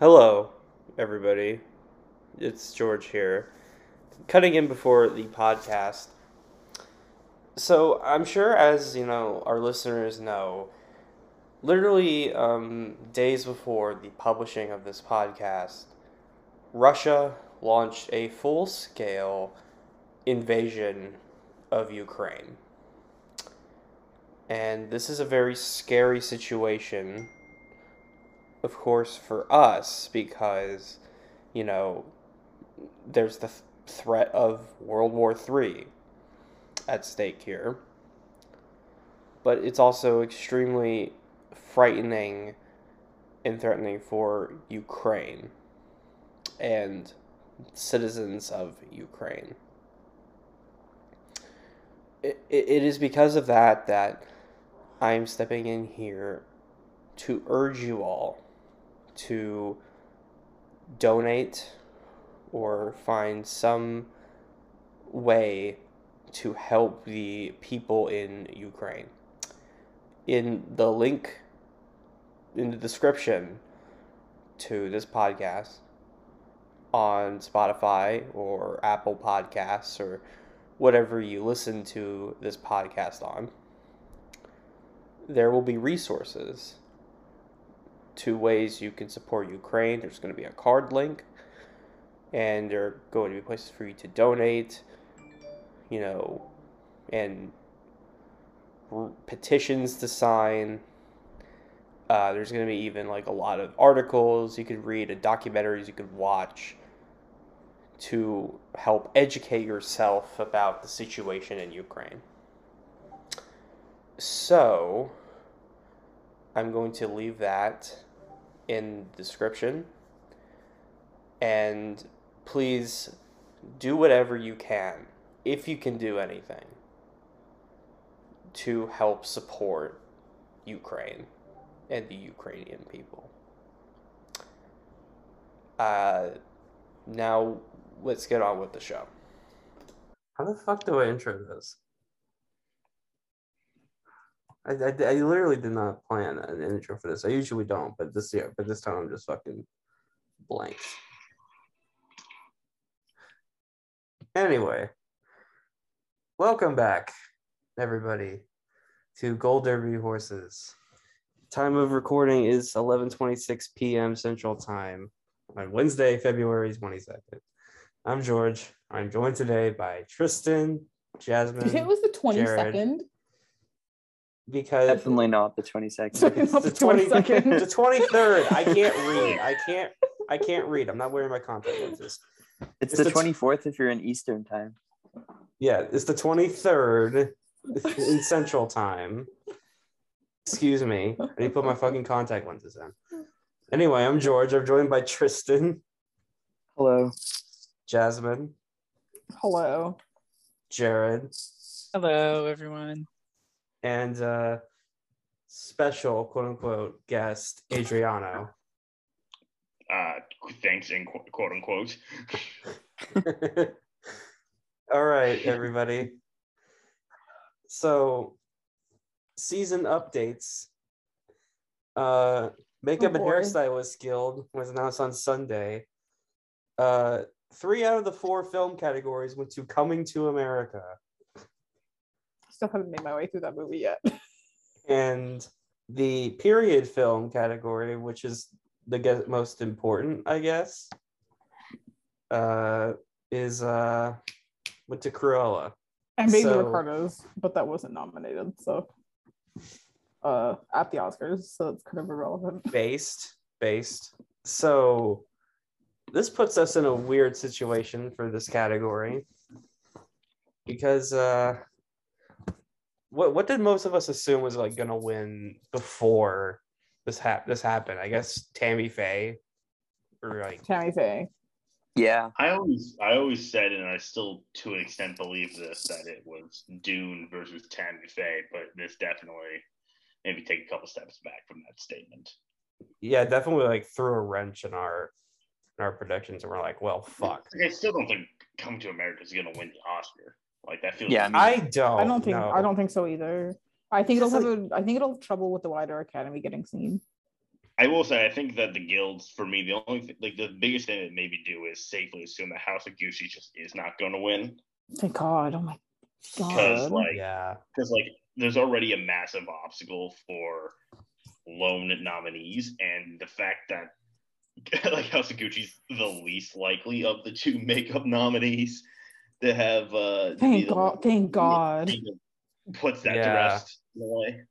Hello, everybody. It's George here, cutting in before the podcast. So, I'm sure, as you know, our listeners know, literally um, days before the publishing of this podcast, Russia launched a full scale invasion of Ukraine. And this is a very scary situation of course, for us because, you know, there's the th- threat of World War III at stake here. But it's also extremely frightening and threatening for Ukraine and citizens of Ukraine. It, it is because of that that I'm stepping in here to urge you all to donate or find some way to help the people in Ukraine. In the link in the description to this podcast on Spotify or Apple Podcasts or whatever you listen to this podcast on, there will be resources two ways you can support Ukraine. There's going to be a card link, and there are going to be places for you to donate, you know, and petitions to sign. Uh, there's going to be even like a lot of articles you could read, and documentaries you could watch to help educate yourself about the situation in Ukraine. So, I'm going to leave that in description. And please do whatever you can, if you can do anything, to help support Ukraine and the Ukrainian people. Uh, now, let's get on with the show. How the fuck do I intro this? I, I, I literally did not plan an intro for this. I usually don't, but this year, but this time I'm just fucking blank. Anyway, welcome back, everybody, to Gold Derby Horses. Time of recording is 11:26 p.m. Central Time on Wednesday, February 22nd. I'm George. I'm joined today by Tristan, Jasmine. It was the 22nd. Jared because Definitely not the 22nd. It's not the the 20, 22nd. the 23rd. I can't read. I can't I can't read. I'm not wearing my contact lenses. It's It's the the t- 24th if you're in Eastern time. Yeah, it's the 23rd in Central Time. Excuse me. I need to put my fucking contact lenses in. Anyway, I'm George. I'm joined by Tristan, Hello. Jasmine, Hello. Jared, Hello, everyone. And uh special quote unquote guest Adriano. uh, thanks in qu- quote unquote. All right, everybody. So, season updates. Uh, Makeup Oh, and boy. Hairstylist Guild was announced on Sunday. Uh, three out of the four film categories went to Coming to America, Still haven't made my way through that movie yet. and the period film category, which is the most important, I guess, uh, is uh, went to Cruella. And Baby So- Ricardo's, but that wasn't nominated, so uh at the Oscars, so it's kind of irrelevant. based based so this puts us in a weird situation for this category because uh what what did most of us assume was like gonna win before this hap- this happened i guess tammy faye or like Tammy Faye. Yeah. I always I always said, and I still to an extent believe this, that it was Dune versus Tammy Faye, but this definitely maybe take a couple steps back from that statement. yeah definitely like threw a wrench in our in our predictions and we're like well fuck I still don't think Come to America is gonna win the Oscar. Like that feels Yeah, I i don't I don't think know. I don't think so either. I think It's it'll just have a I think it'll have trouble with the wider academy getting seen. I will say, I think that the guilds, for me, the only th- like the biggest thing that maybe do is safely assume that House of Gucci just is not going to win Thank God. Oh my God! because like yeah. because like there's already a massive obstacle for lone nominees, and the fact that like House of Gucci's the least likely of the two makeup nominees to have uh Thank the- God. Thank God. puts that to Yeah. rest in a way.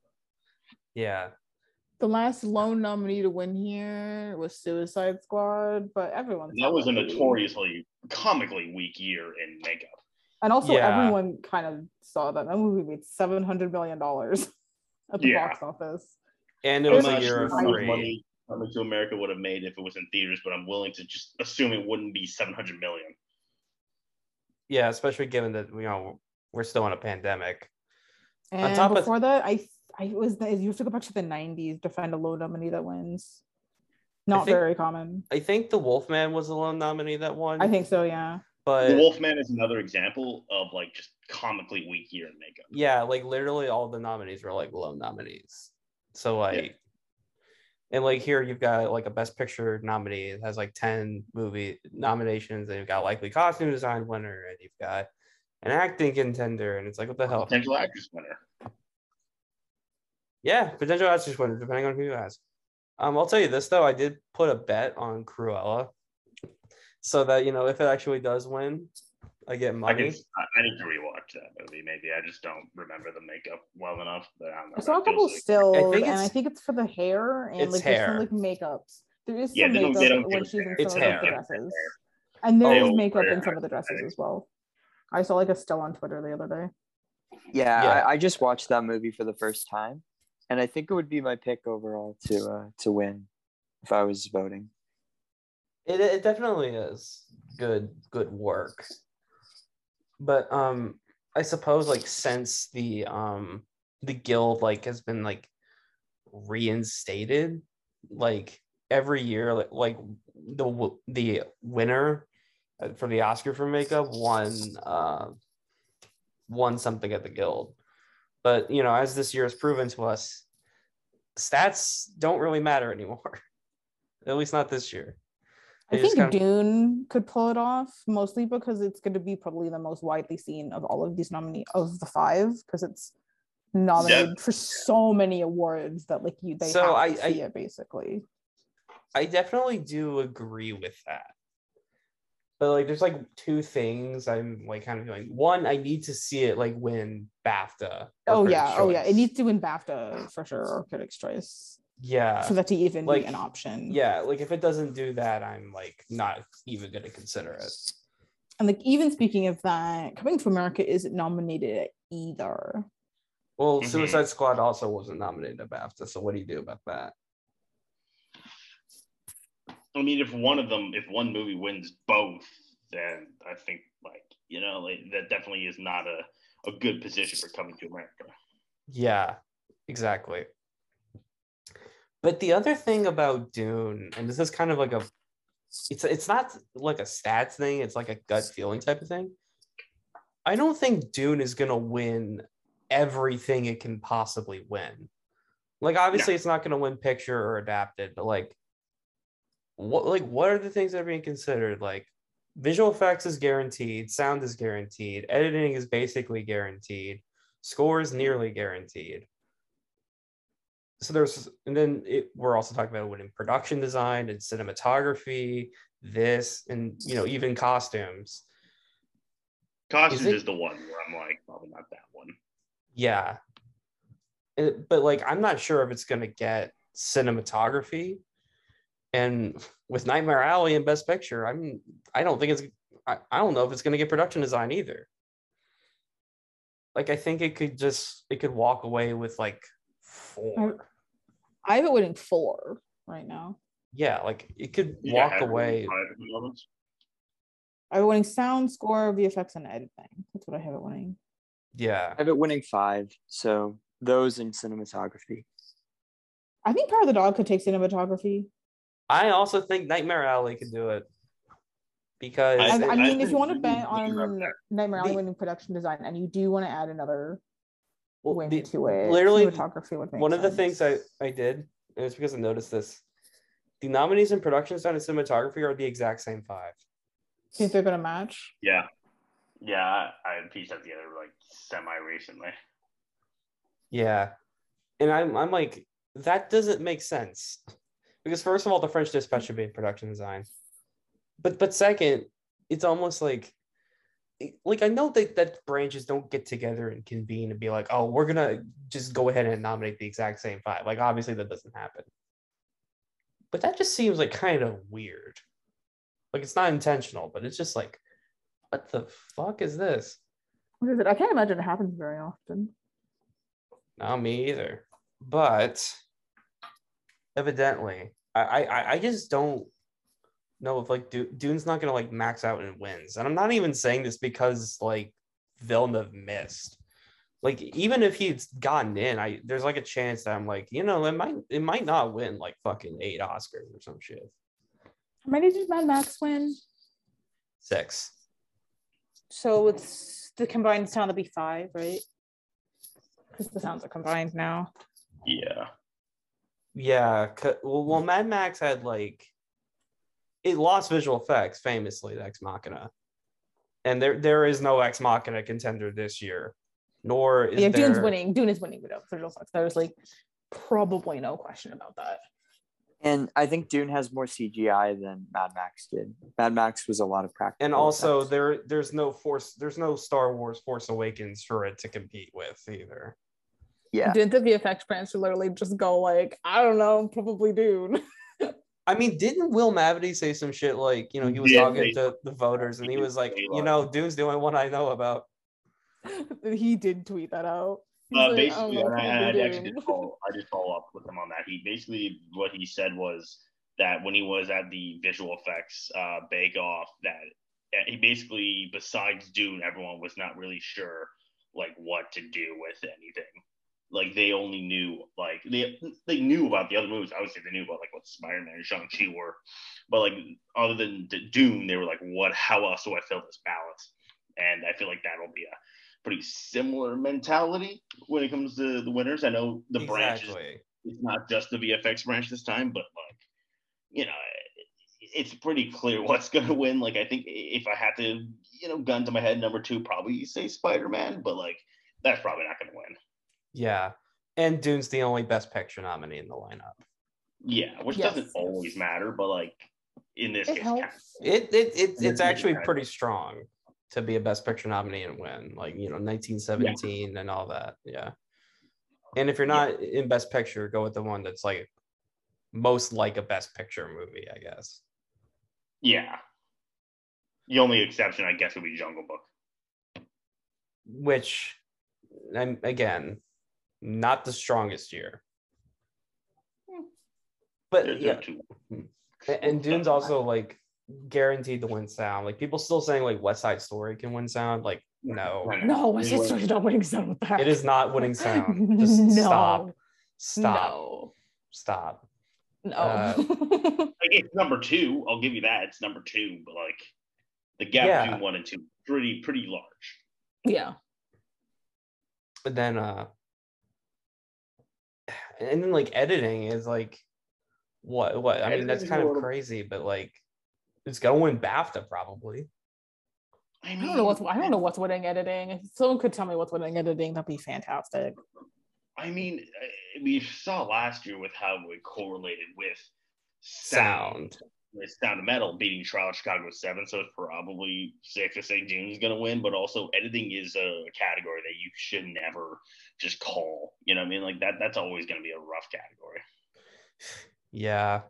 Yeah. The last lone nominee to win here was Suicide Squad, but everyone That was a movie. notoriously comically weak year in makeup. And also, Yeah. everyone kind of saw that that movie made seven hundred million dollars at the Yeah. box office. And it was a year of how how much money Coming to America would have made if it was in theaters, but I'm willing to just assume it wouldn't be 700 million. Yeah, especially given that you know we're still in a pandemic. And top of- before that, I I was you have to go back to the nineties to find a low nominee that wins. Not think- very common. I think the Wolfman was the lone nominee that won. I think so. Yeah. but the Wolfman is another example of like just comically weak year in makeup. yeah, like literally all the nominees were like lone nominees. So like, and like here you've got like a Best Picture nominee. It has like ten movie nominations, and you've got likely costume design winner, and you've got an acting contender, and it's like what the hell? Potential actress winner. Yeah, potential actress winner, depending on who you ask. Um, I'll tell you this though, I did put a bet on Cruella, so that you know if it actually does win, I get I, money. can, I I need to rewatch that movie. Maybe I just don't remember the makeup well enough. But I, don't know. I saw a couple feels like- stills, I think and I it's- think it's for the hair and It's like there's some like makeups. There is Yeah, some they don't- they makeup don't when give she's in It's some of hair. the dresses, and there Oh, is makeup in some of the dresses as well. I saw like a still on Twitter the other day. Yeah, Yeah. I, I just watched that movie for the first time, and I think it would be my pick overall to uh, to win if I was voting. It, it definitely is good good work. But um I suppose like since the um the guild like has been like reinstated like every year like, like the the winner uh, for the Oscar for makeup won uh won something at the guild. But you know, as this year has proven to us, stats don't really matter anymore. At least not this year. I think kind of- Dune could pull it off mostly because it's going to be probably the most widely seen of all of these nominee of the five because it's nominated for so many awards that like you they So have I- to I- see it basically. I definitely do agree with that. But like there's like two things I'm like kind of feeling. One, I need to see it like win BAFTA. Oh yeah, oh yeah, it needs to win BAFTA for sure or Critics' Choice Yeah. for that to even like, be an option. Yeah, like if it doesn't do that, I'm like not even gonna consider it. and like even speaking of that, Coming to America isn't nominated either. Well, Mhm. Suicide Squad also wasn't nominated at BAFTA, so what do you do about that? I mean, if one of them, if one movie wins both, then I think like you know like, that definitely is not a a good position for coming to America. Yeah, exactly. But the other thing about Dune, and this is kind of like a it's it's not like a stats thing, it's like a gut feeling type of thing. I don't think Dune is gonna win everything it can possibly win. Like obviously it's not gonna win picture or adapted, but like what like what are the things that are being considered? Like visual effects is guaranteed, sound is guaranteed, editing is basically guaranteed, score is nearly guaranteed. So there's and then it, we're also talking about winning production design and cinematography, this and you know even costumes. Costumes it- is the one where I'm like probably not that one. Yeah. And- but like I'm not sure if it's gonna get cinematography. And with Nightmare Alley and Best Picture, I'm I don't think it's I, I don't know if it's gonna get production design either. Like I think it could just it could walk away with like four. I have it winning four right now. Yeah, like it could Yeah, walk have away. five at the moment. I have it winning sound, score, VFX, and editing. That's what I have it winning. Yeah. I have it winning five, so those in cinematography. I think Power of the Dog could take cinematography. I also think Nightmare Alley could do it. Because I, I I, mean, if you want to bet can- we can on. Nightmare Alley The- winning production design, and you do want to add another well, win the- to it, literally cinematography would make one of the things I. I did, and it's because I noticed this, the nominees in production design and cinematography are the exact same five. Think they're gonna match? Yeah. Yeah, I, I pieced that together like semi recently. Yeah. And I'm I'm like, that doesn't make sense. Because first of all, the French Dispatch should be in production design. But but second, it's almost like like I know that that branches don't get together and convene and be like, oh, we're gonna just go ahead and nominate the exact same five. Like obviously that doesn't happen. But that just seems like kind of weird. Like it's not intentional, but it's just like, what the fuck is this? What is it? I can't imagine it happens very often. Not me either. But evidently, I I, I just don't know if like Du- Dune's not gonna like max out and wins, and I'm not even saying this because like Villeneuve missed. Like even if he's gotten in, I there's like a chance that I'm like, you know, it might it might not win like fucking eight Oscars or some shit. How many did Mad Max win? Six. So it's the combined sound to be five, right? Because the sounds are combined now. Yeah. Yeah. Well, well, Mad Max had like it lost visual effects famously, the Ex Machina, and there there is no Ex Machina contender this year, nor is yeah, Dune's there- winning. Dune is winning without visual effects. There's like probably no question about that. And I think Dune has more CGI than Mad Max did. Mad Max was a lot of practice. and also there there's no force there's no Star Wars Force Awakens for it to compete with either. yeah, Didn't the VFX branch literally just go like, I don't know, probably Dune? I mean, didn't Will Mavity say some shit like you know he was Yeah, talking they- to the voters and he he was like, you know, Dune's the only one I know about. he did tweet that out. He's Uh, like, basically, I don't know, and I, I actually did follow, I just follow up with him on that. He basically what he said was that when he was at the visual effects uh, bake off, that that he basically besides Dune, everyone was not really sure like what to do with anything. Like they only knew like they they knew about the other movies. Obviously, they knew about like what Spider Man and Shang Chi were, but like other than D- Dune, they were like, what? How else do I fill this balance? And I feel like that'll be a pretty similar mentality when it comes to the winners. I know the branches exactly. it's not just the VFX branch this time, but like, you know, it's pretty clear what's going to win. Like, I think if I had to, you know, gun to my head, number two, probably say Spider Man, but like, that's probably not going to win. Yeah. And Dune's the only Best Picture nominee in the lineup. Yeah, which Yes. doesn't always matter, but like, in this It case, helps. It, it, it it's actually pretty strong to be a Best Picture nominee and win, like you know, 1917 and all that. Yeah. And if you're not in Best Picture, go with the one that's like most like a Best Picture movie, I guess. yeah. The only exception, I guess, would be Jungle Book. Which, and again, not the strongest year. But They're, yeah, they're two. A- And Dune's also like guaranteed to win sound. Like people still saying like West Side Story can win sound. Like no, No, West Side Anyway. Story's not winning sound with that. it is not winning sound. Just no. stop, stop, No. stop. No. Uh, Like, it's number two. I'll give you that. It's number two, but like, the gap Yeah. between one and two pretty pretty large. yeah. But then uh, and then like editing is like, what what? I mean that's Editing is kind of little- crazy, but like, it's gonna win BAFTA probably. I, I don't know what's I don't know what's winning editing. If someone could tell me what's winning editing, that'd be fantastic. I mean, uh, we saw last year with how it correlated with Sound. With Sound of Metal beating Trial of Chicago Seven, so it's probably safe to say Dune's going to win. But also, editing is a category that you should never just call. You know what I mean? Like that. That's always going to be a rough category. Yeah.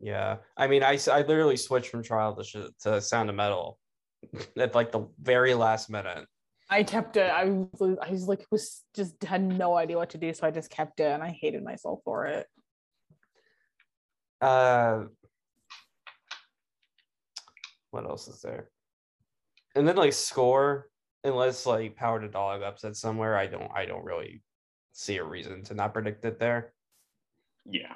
Yeah. I mean, I I literally switched from trial to, sh- to sound of metal at like the very last minute. I kept it. I was I was like was just had no idea what to do, so I just kept it and I hated myself for it. Uh, what else is there? And then like score, unless like Power to Dog upsets somewhere, I don't I don't really see a reason to not predict it there. Yeah.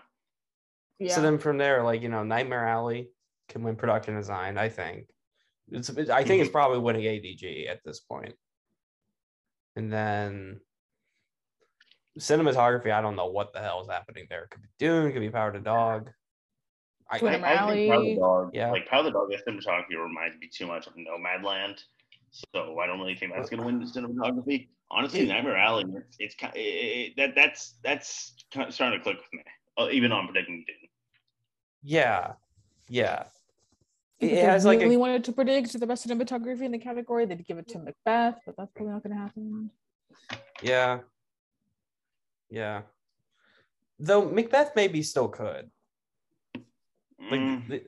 Yeah. So then from there, like you know, Nightmare Alley can win production design. I think it's. I think it's mhm. probably winning ADG at this point. And then cinematography, I don't know what the hell is happening there. It could be Dune, it could be Power to Dog. Twin I, I, I think Alley. Power the Dog, Yeah. like Power the Dog, the cinematography reminds me too much of Nomadland, so I don't really think that's gonna win the cinematography. Honestly, It- Nightmare Alley, it's, it's kind it, it, that that's that's kind of starting to click with me, uh, even on predicting Dune. yeah, yeah. If It they has like a, wanted to predict the best cinematography in the category, they'd give it to Macbeth, but that's probably not going to happen. yeah, yeah. Though Macbeth maybe still could. Like Mm, the,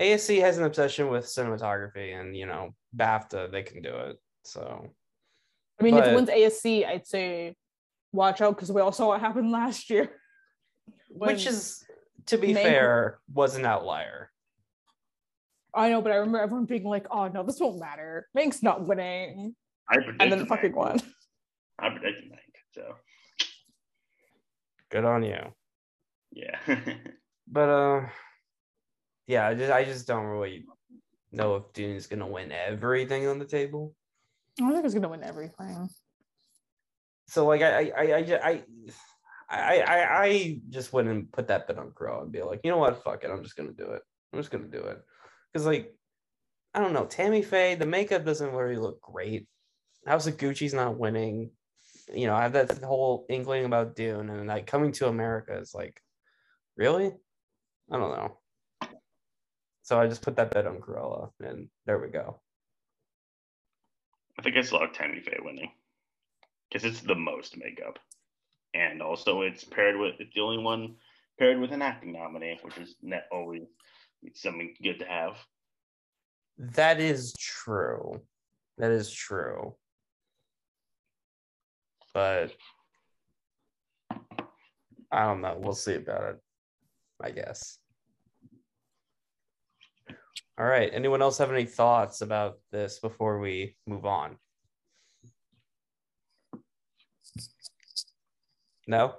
ASC has an obsession with cinematography, and you know BAFTA they can do it. So I mean, if it wins ASC, I'd say watch out because we all saw what happened last year. which When- is to be Mank- fair was an outlier. I know, but I remember everyone being like, "Oh no, this won't matter. Mank's not winning," I predicted and then it fucking Mank. won. I predicted Mank, so Good on you. yeah. But uh, yeah, I just I just don't really know if Dune's gonna win everything on the table. I don't think it's gonna win everything. So like I I I I I I, I, I just wouldn't put that bit on Crow and be like, you know what, fuck it, I'm just gonna do it. I'm just gonna do it because like I don't know, Tammy Faye, the makeup doesn't really look great. House of Gucci's not winning. You know, I have that whole inkling about Dune and like coming to America is like, really? I don't know. So I just put that bet on Cruella, and there we go. I think I saw Tammy Faye winning because it's the most makeup, and also it's paired with it's the only one paired with an acting nominee, which is net always something good to have. That is true. That is true. But I don't know. We'll see about it. I guess. All right. Anyone else have any thoughts about this before we move on? No?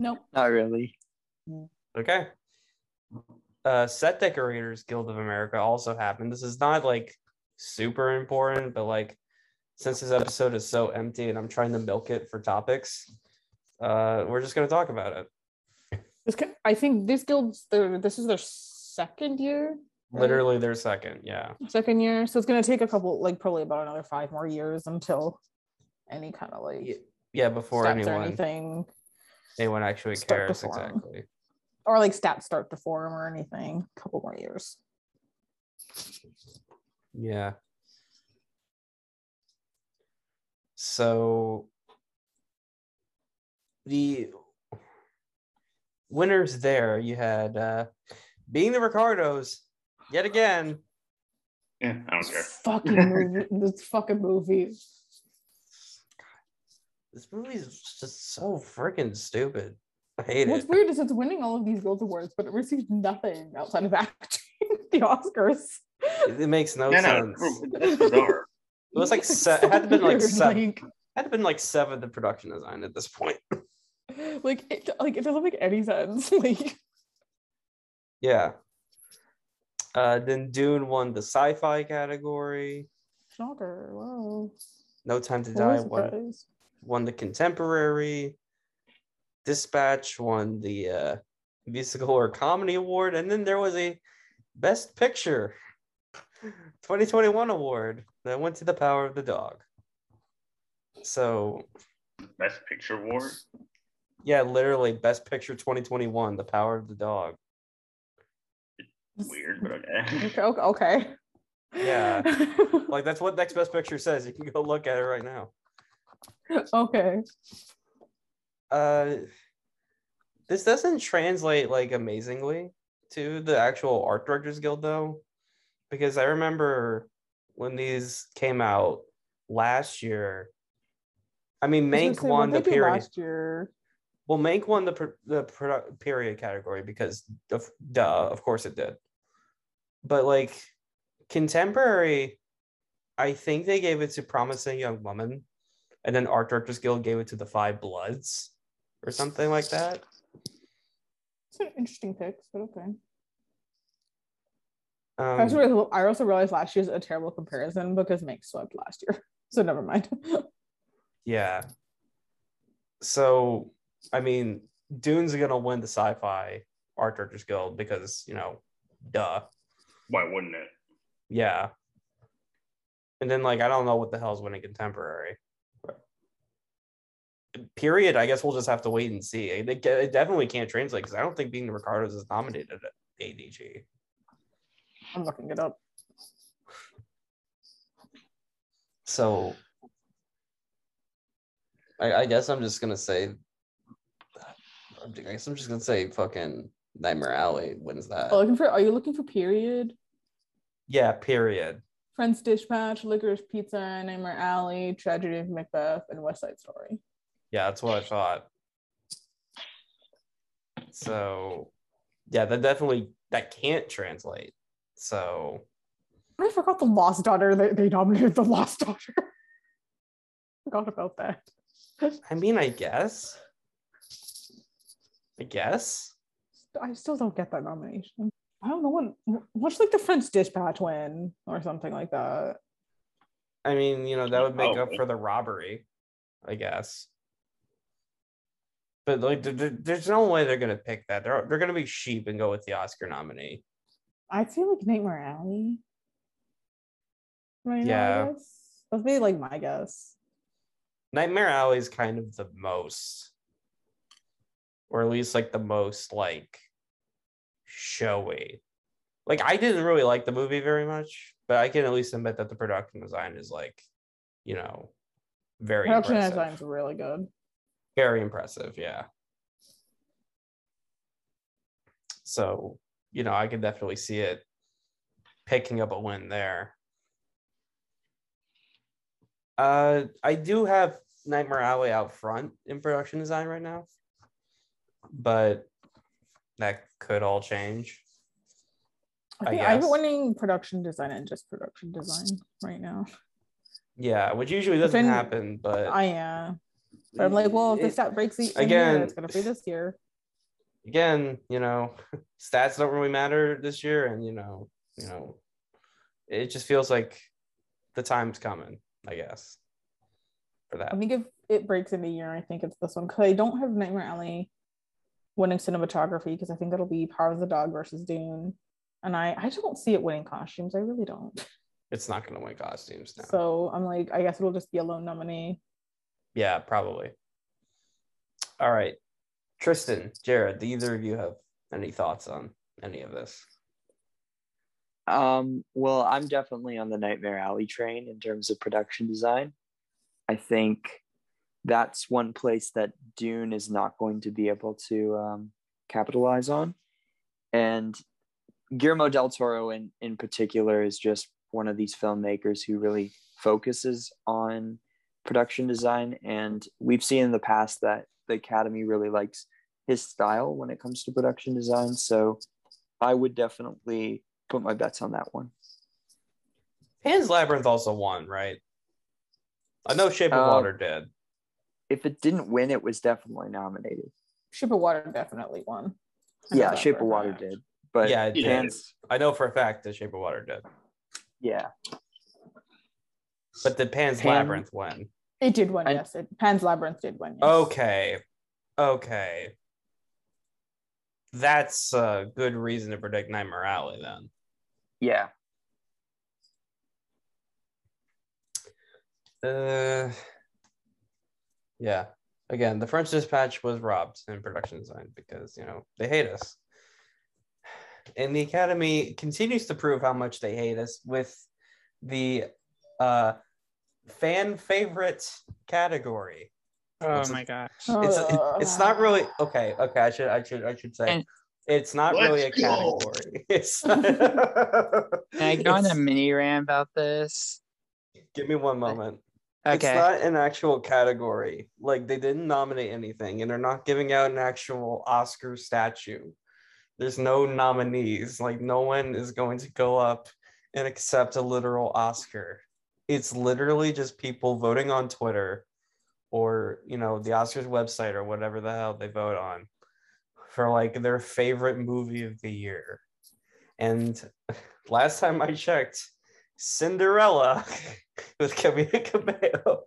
Nope. Not really. Okay. Uh, Set Decorators Guild of America also happened. This is not like super important, but like since this episode is so empty and I'm trying to milk it for topics, uh, we're just gonna talk about it. I think this guild's this is their second year. Literally their second, yeah. Second year, so it's gonna take a couple, like probably about another five more years until any kind of like Ye- Yeah, before anyone anything, anyone actually cares exactly. or like stats start to form or anything. A couple more years. Yeah. So the winners there, you had uh being the Ricardos yet again. Yeah, I don't care. Fucking movie. this fucking movie. This movie is just so freaking stupid. I hate What's it. What's weird is it's winning all of these Guild Awards, but it receives nothing outside of acting. the Oscars. It, it makes no No, no, sense. that's bizarre. It was like se- it had to been like seven. like- Had to been like seven the production design at this point. like it like it doesn't make any sense like Yeah. Uh, then Dune won the sci-fi category. shocker wow No Time to Die won won the contemporary. Dispatch won the uh, musical or comedy award, and then there was a Best Picture 2021 award that went to The Power of the Dog. So Best Picture award. yeah, literally Best Picture 2021, The Power of the Dog. Weird, but okay. okay okay, okay. Yeah. Like that's what Next Best Picture says. You can go look at it right now. okay Uh, this doesn't translate like amazingly to the actual art directors guild though, because I remember when these came out last year. I mean, I Mank say, won the period. last year Well, Mank won the the produ- period category because of duh, of course it did. But like contemporary, I think they gave it to Promising Young Woman, and then Art Directors Guild gave it to the Five Bloods, or something like that. it's an interesting pick but okay I, Um, also realized, I also realized last year's a terrible comparison because Mank swept last year so never mind yeah. So, I mean, Dune's gonna win the Sci-Fi Art Directors Guild because you know duh. Why wouldn't it? Yeah. And then like I don't know what the hell's winning contemporary. Period. I guess we'll just have to wait and see. It, it- it definitely can't translate because I don't think Being the Ricardos is nominated at ADG. I'm looking it up. So I, I guess I'm just gonna say I guess I'm just gonna say fucking Nightmare Alley wins that. Oh, looking for are you looking for period? Yeah, period. French Dispatch, Licorice Pizza, Nightmare Alley, Tragedy of Macbeth, and West Side Story. Yeah, that's what I thought. So yeah, that definitely that can't translate. So I forgot the Lost Daughter. They, they nominated the Lost Daughter. forgot about that. I mean I guess. I guess. I still don't get that nomination. I don't know what what's like the French Dispatch win or something like that. I mean, you know, that would make oh, up Oh. for the robbery, I guess. But like, there- there- there's no way they're gonna pick that. They're they're gonna be sheep and go with the Oscar nominee. I'd say like Nightmare Alley. Right now, Yeah. I guess. That'd be like my guess. Nightmare Alley is kind of the most, or at least like the most like showy. Like I didn't really like the movie very much, but I can at least admit that the production design is like, you know, very Production impressive. design's really good. very impressive yeah so you know i can definitely see it picking up a win there uh i do have nightmare alley out front in production design right now but that could all change I I think I have it winning production design and just production design right now. yeah which usually doesn't then happen but I yeah. But I'm like, well, if the stat breaks the again, again, it's gonna be this year. again, you know, stats don't really matter this year, and you know, you know, it just feels like the time's coming, I guess, for that. I think if it breaks in a year, I think it's this one because I don't have Nightmare Alley winning cinematography because I think it'll be Power of the Dog versus Dune, and I I don't see it winning costumes. I really don't. It's not going to win costumes now. So I'm like, I guess it'll just be a lone nominee. yeah, probably. All right, Tristan, Jared, do either of you have any thoughts on any of this? Um, well, I'm definitely on the Nightmare Alley train in terms of production design. I think that's one place that Dune is not going to be able to um, capitalize on. And Guillermo del Toro, in, in particular, is just one of these filmmakers who really focuses on production design. And we've seen in the past that the Academy really likes his style when it comes to production design. So I would definitely put my bets on that one. Pan's Labyrinth also won, right? I know Shape of Uh, Water did. If it didn't win, it was definitely nominated. Shape of Water definitely won. I Yeah, Shape of Water fact. did. But yeah, it Yeah. did. Pan's, I know for a fact that Shape of Water did. yeah. But the Pan's Pan- Labyrinth win? It did win, I- yes. It, Pan's Labyrinth did win. Yes. Okay. Okay. That's a good reason to predict Nightmare Alley then. Yeah. Uh, yeah. Again, the French Dispatch was robbed in production design because, you know, they hate us. And the Academy continues to prove how much they hate us with the uh, fan favorite category. Oh It's my gosh. it's it- it's not really okay okay i should i should i should say And- it's not really a Let's go. category it's Can I go on a mini rant about this? give me one moment it's not an actual category. Like they didn't nominate anything and they're not giving out an actual oscar statue. There's no nominees. Like no one is going to go up and accept a literal oscar. It's literally just people voting on twitter or you know the oscars website or whatever the hell they vote on for like their favorite movie of the year. And last time i checked cinderella camila cabello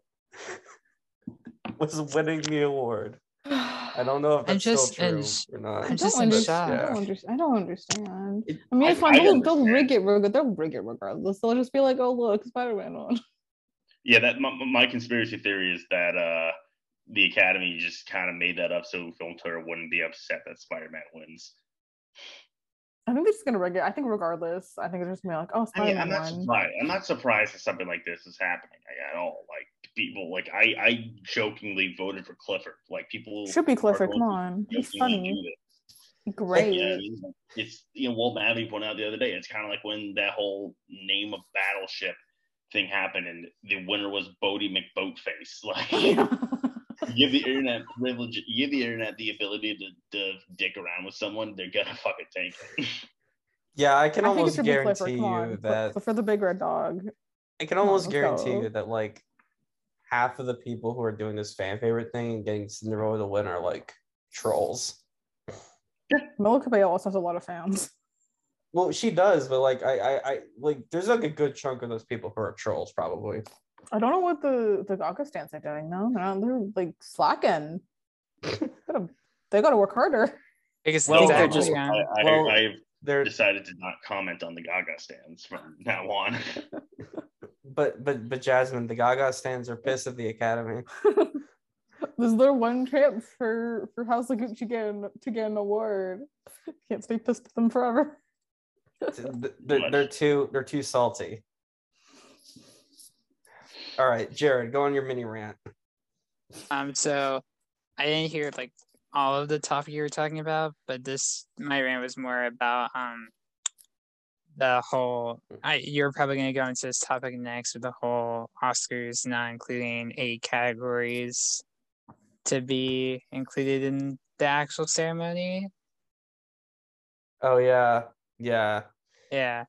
was winning the award I don't know if I'm that's just- still true s- or not. I'm I just don't, in under- shock. I Yeah. don't understand. I don't understand. It- I mean, I- it's fine. I They'll, they'll rig it. reg- They'll rig it regardless. They'll just be like, "Oh, look, Spider-Man won." Yeah, that my, my conspiracy theory is that uh the Academy just kind of made that up so Film Twitter wouldn't be upset that Spider-Man wins. I think they're just gonna it. I think regardless, I think they're just gonna be like, "Oh, I mean, I'm not surprised. I'm not surprised that something like this is happening at all. Like people, like I, I jokingly voted for Clifford. Like people Should be Clifford. Come on, he's funny. Great. Yeah, I mean, it's you know Walt Madley pointed out the other day. It's kind of like when that whole name of battleship thing happened, and the winner was Boaty McBoatface. Like give the internet privilege, give the internet the ability to, to dick around with someone, they're gonna fucking take it. Yeah, I can I almost should be Clifford. guarantee Come on, you Cl- that Clifford the big red dog. I can almost let's guarantee go. you that like half of the people who are doing this fan favorite thing and getting Cinderella to win are like trolls. Mila Cabello also has a lot of fans. Well, she does, but like I, I, I like there's like a good chunk of those people who are trolls probably. I don't know what the the Gaga stands are doing though. They're, not, they're like slacking. gotta, they gotta work harder. Because Well, well, exactly. just- yeah. I, I, Well, I've They're decided to not comment on the Gaga stands from now on. but but but Jasmine, the Gaga stands are pissed at the Academy. this is their one chance for for House of Gucci get an, to get an award. Can't stay pissed at them forever. They're, they're too they're too salty. All right, Jared, go on your mini rant. Um, so I didn't hear like all of the topic you were talking about, but this my rant was more about um the whole. I you're probably gonna go into this topic next with the whole Oscars not including eight categories to be included in the actual ceremony. Oh yeah, yeah. Yeah.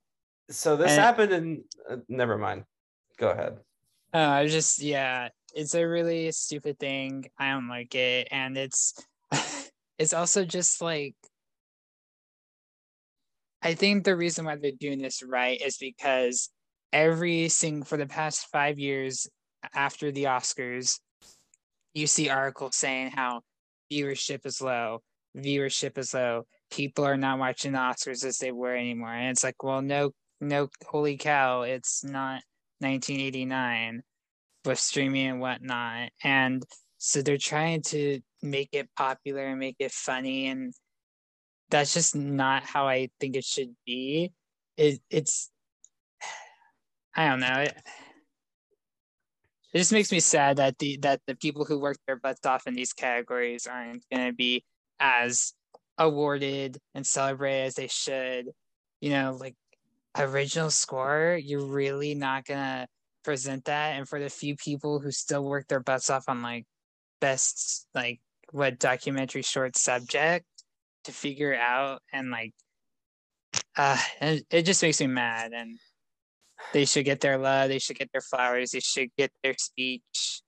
So this And- happened in. Uh, never mind. Go ahead. Uh, I just yeah, it's a really stupid thing. I don't like it, and it's it's also just like I think the reason why they're doing this right is because every single for the past five years after the Oscars, you see articles saying how viewership is low, viewership is low, people are not watching the Oscars as they were anymore, and it's like, well, no, no, holy cow, it's not 1989 with streaming and whatnot. And so they're trying to make it popular and make it funny. And that's just not how I think it should be. It, it's, I don't know. It, it just makes me sad that the that the people who work their butts off in these categories aren't going to be as awarded and celebrated as they should. You know, like original score, you're really not gonna present that. And for the few people who still work their butts off on like best like what documentary short subject to figure out and like uh it, it just makes me mad and they should get their love, they should get their flowers, they should get their speech.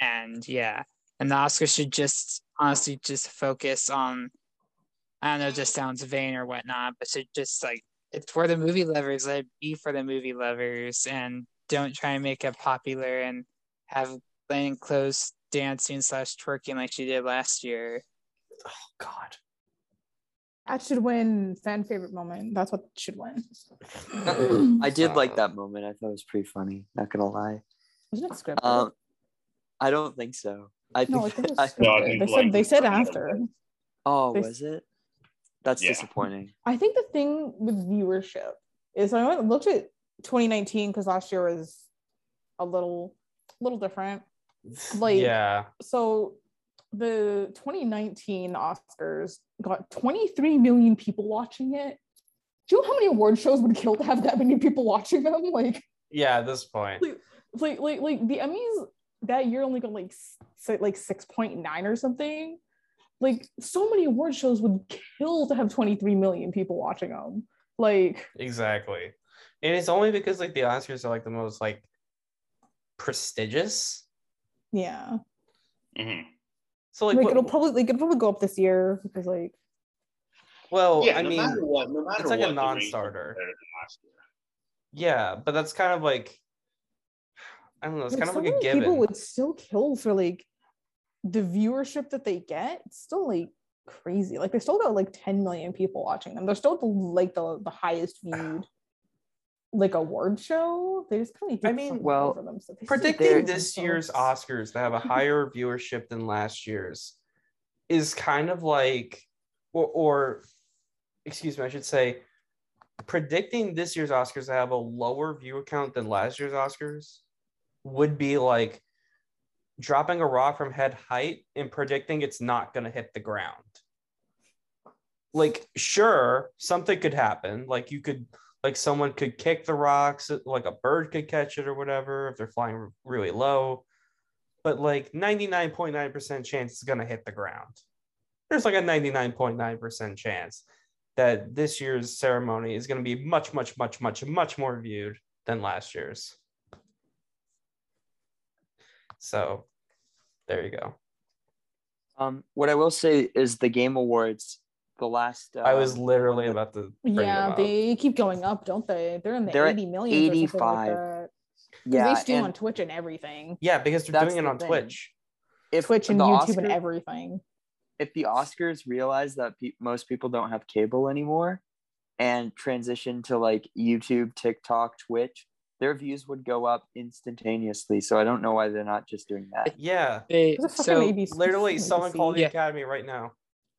And yeah. And the Oscars should just honestly just focus on I don't know, just sounds vain or whatnot, but should just like it's for the movie lovers. Let it be for the movie lovers, and don't try and make it popular and have plain clothes dancing slash twerking like she did last year. Oh God. That should win fan favorite moment. That's what should win. I did like that moment. I thought it was pretty funny. Not gonna lie. Wasn't it scripted? Um, I don't think so. I think. no, I think it I- No, I think, they like, said they said after. oh, they- was it? That's Yeah. disappointing. I think the thing with viewership is I went looked at 2019 because last year was a little little different. Like- yeah. So the 2019 Oscars got 23 million people watching it. Do you know how many award shows would kill to have that many people watching them? Like, Yeah. At this point. like, like, like the Emmys that year only got like s- like 6.9 or something. Like, so many award shows would kill to have 23 million people watching them. Like, Exactly. And it's only because like the Oscars are like the most like prestigious. yeah, hmm So like, like, what- it'll probably like it'll probably go up this year because like well, yeah, I no mean, matter what, no matter it's like a what, the ratings will be non-starter. better than last year. yeah, but that's kind of like I don't know. It's like, kind of like a given. people would still kill for like the viewership that they get, it's still like crazy. Like they still got like 10 million people watching them. They're still the, like the the highest viewed like award show. They just kind of I mean, well, them. So predicting this year's. Oscars to have a higher viewership than last year's is kind of like, or, or excuse me, I should say, predicting this year's Oscars to have a lower viewer count than last year's Oscars would be like dropping a rock from head height and predicting it's not going to hit the ground. Like, sure, something could happen. Like, you could like someone could kick the rocks like a bird could catch it or whatever if they're flying really low but like 99.9% chance it's going to hit the ground there's like a 99.9% chance that this year's ceremony is going to be much much much much much more viewed than last year's so there you go Um, what I will say is the Game Awards, the last. Uh, i was literally about to bring Yeah, them up. they keep going up, don't they? They're in the They're at 80 million. 85. Like yeah, they stream and on Twitch and everything. yeah because they're That's doing it the on thing. twitch if Twitch and YouTube Oscar- and everything. if the Oscars realize that pe- most people don't have cable anymore and transition to like YouTube, TikTok, Twitch, their views would go up instantaneously. So I don't know why they're not just doing that. yeah They, It's a fucking so ABC. literally fucking someone ABC. called the Yeah. academy right now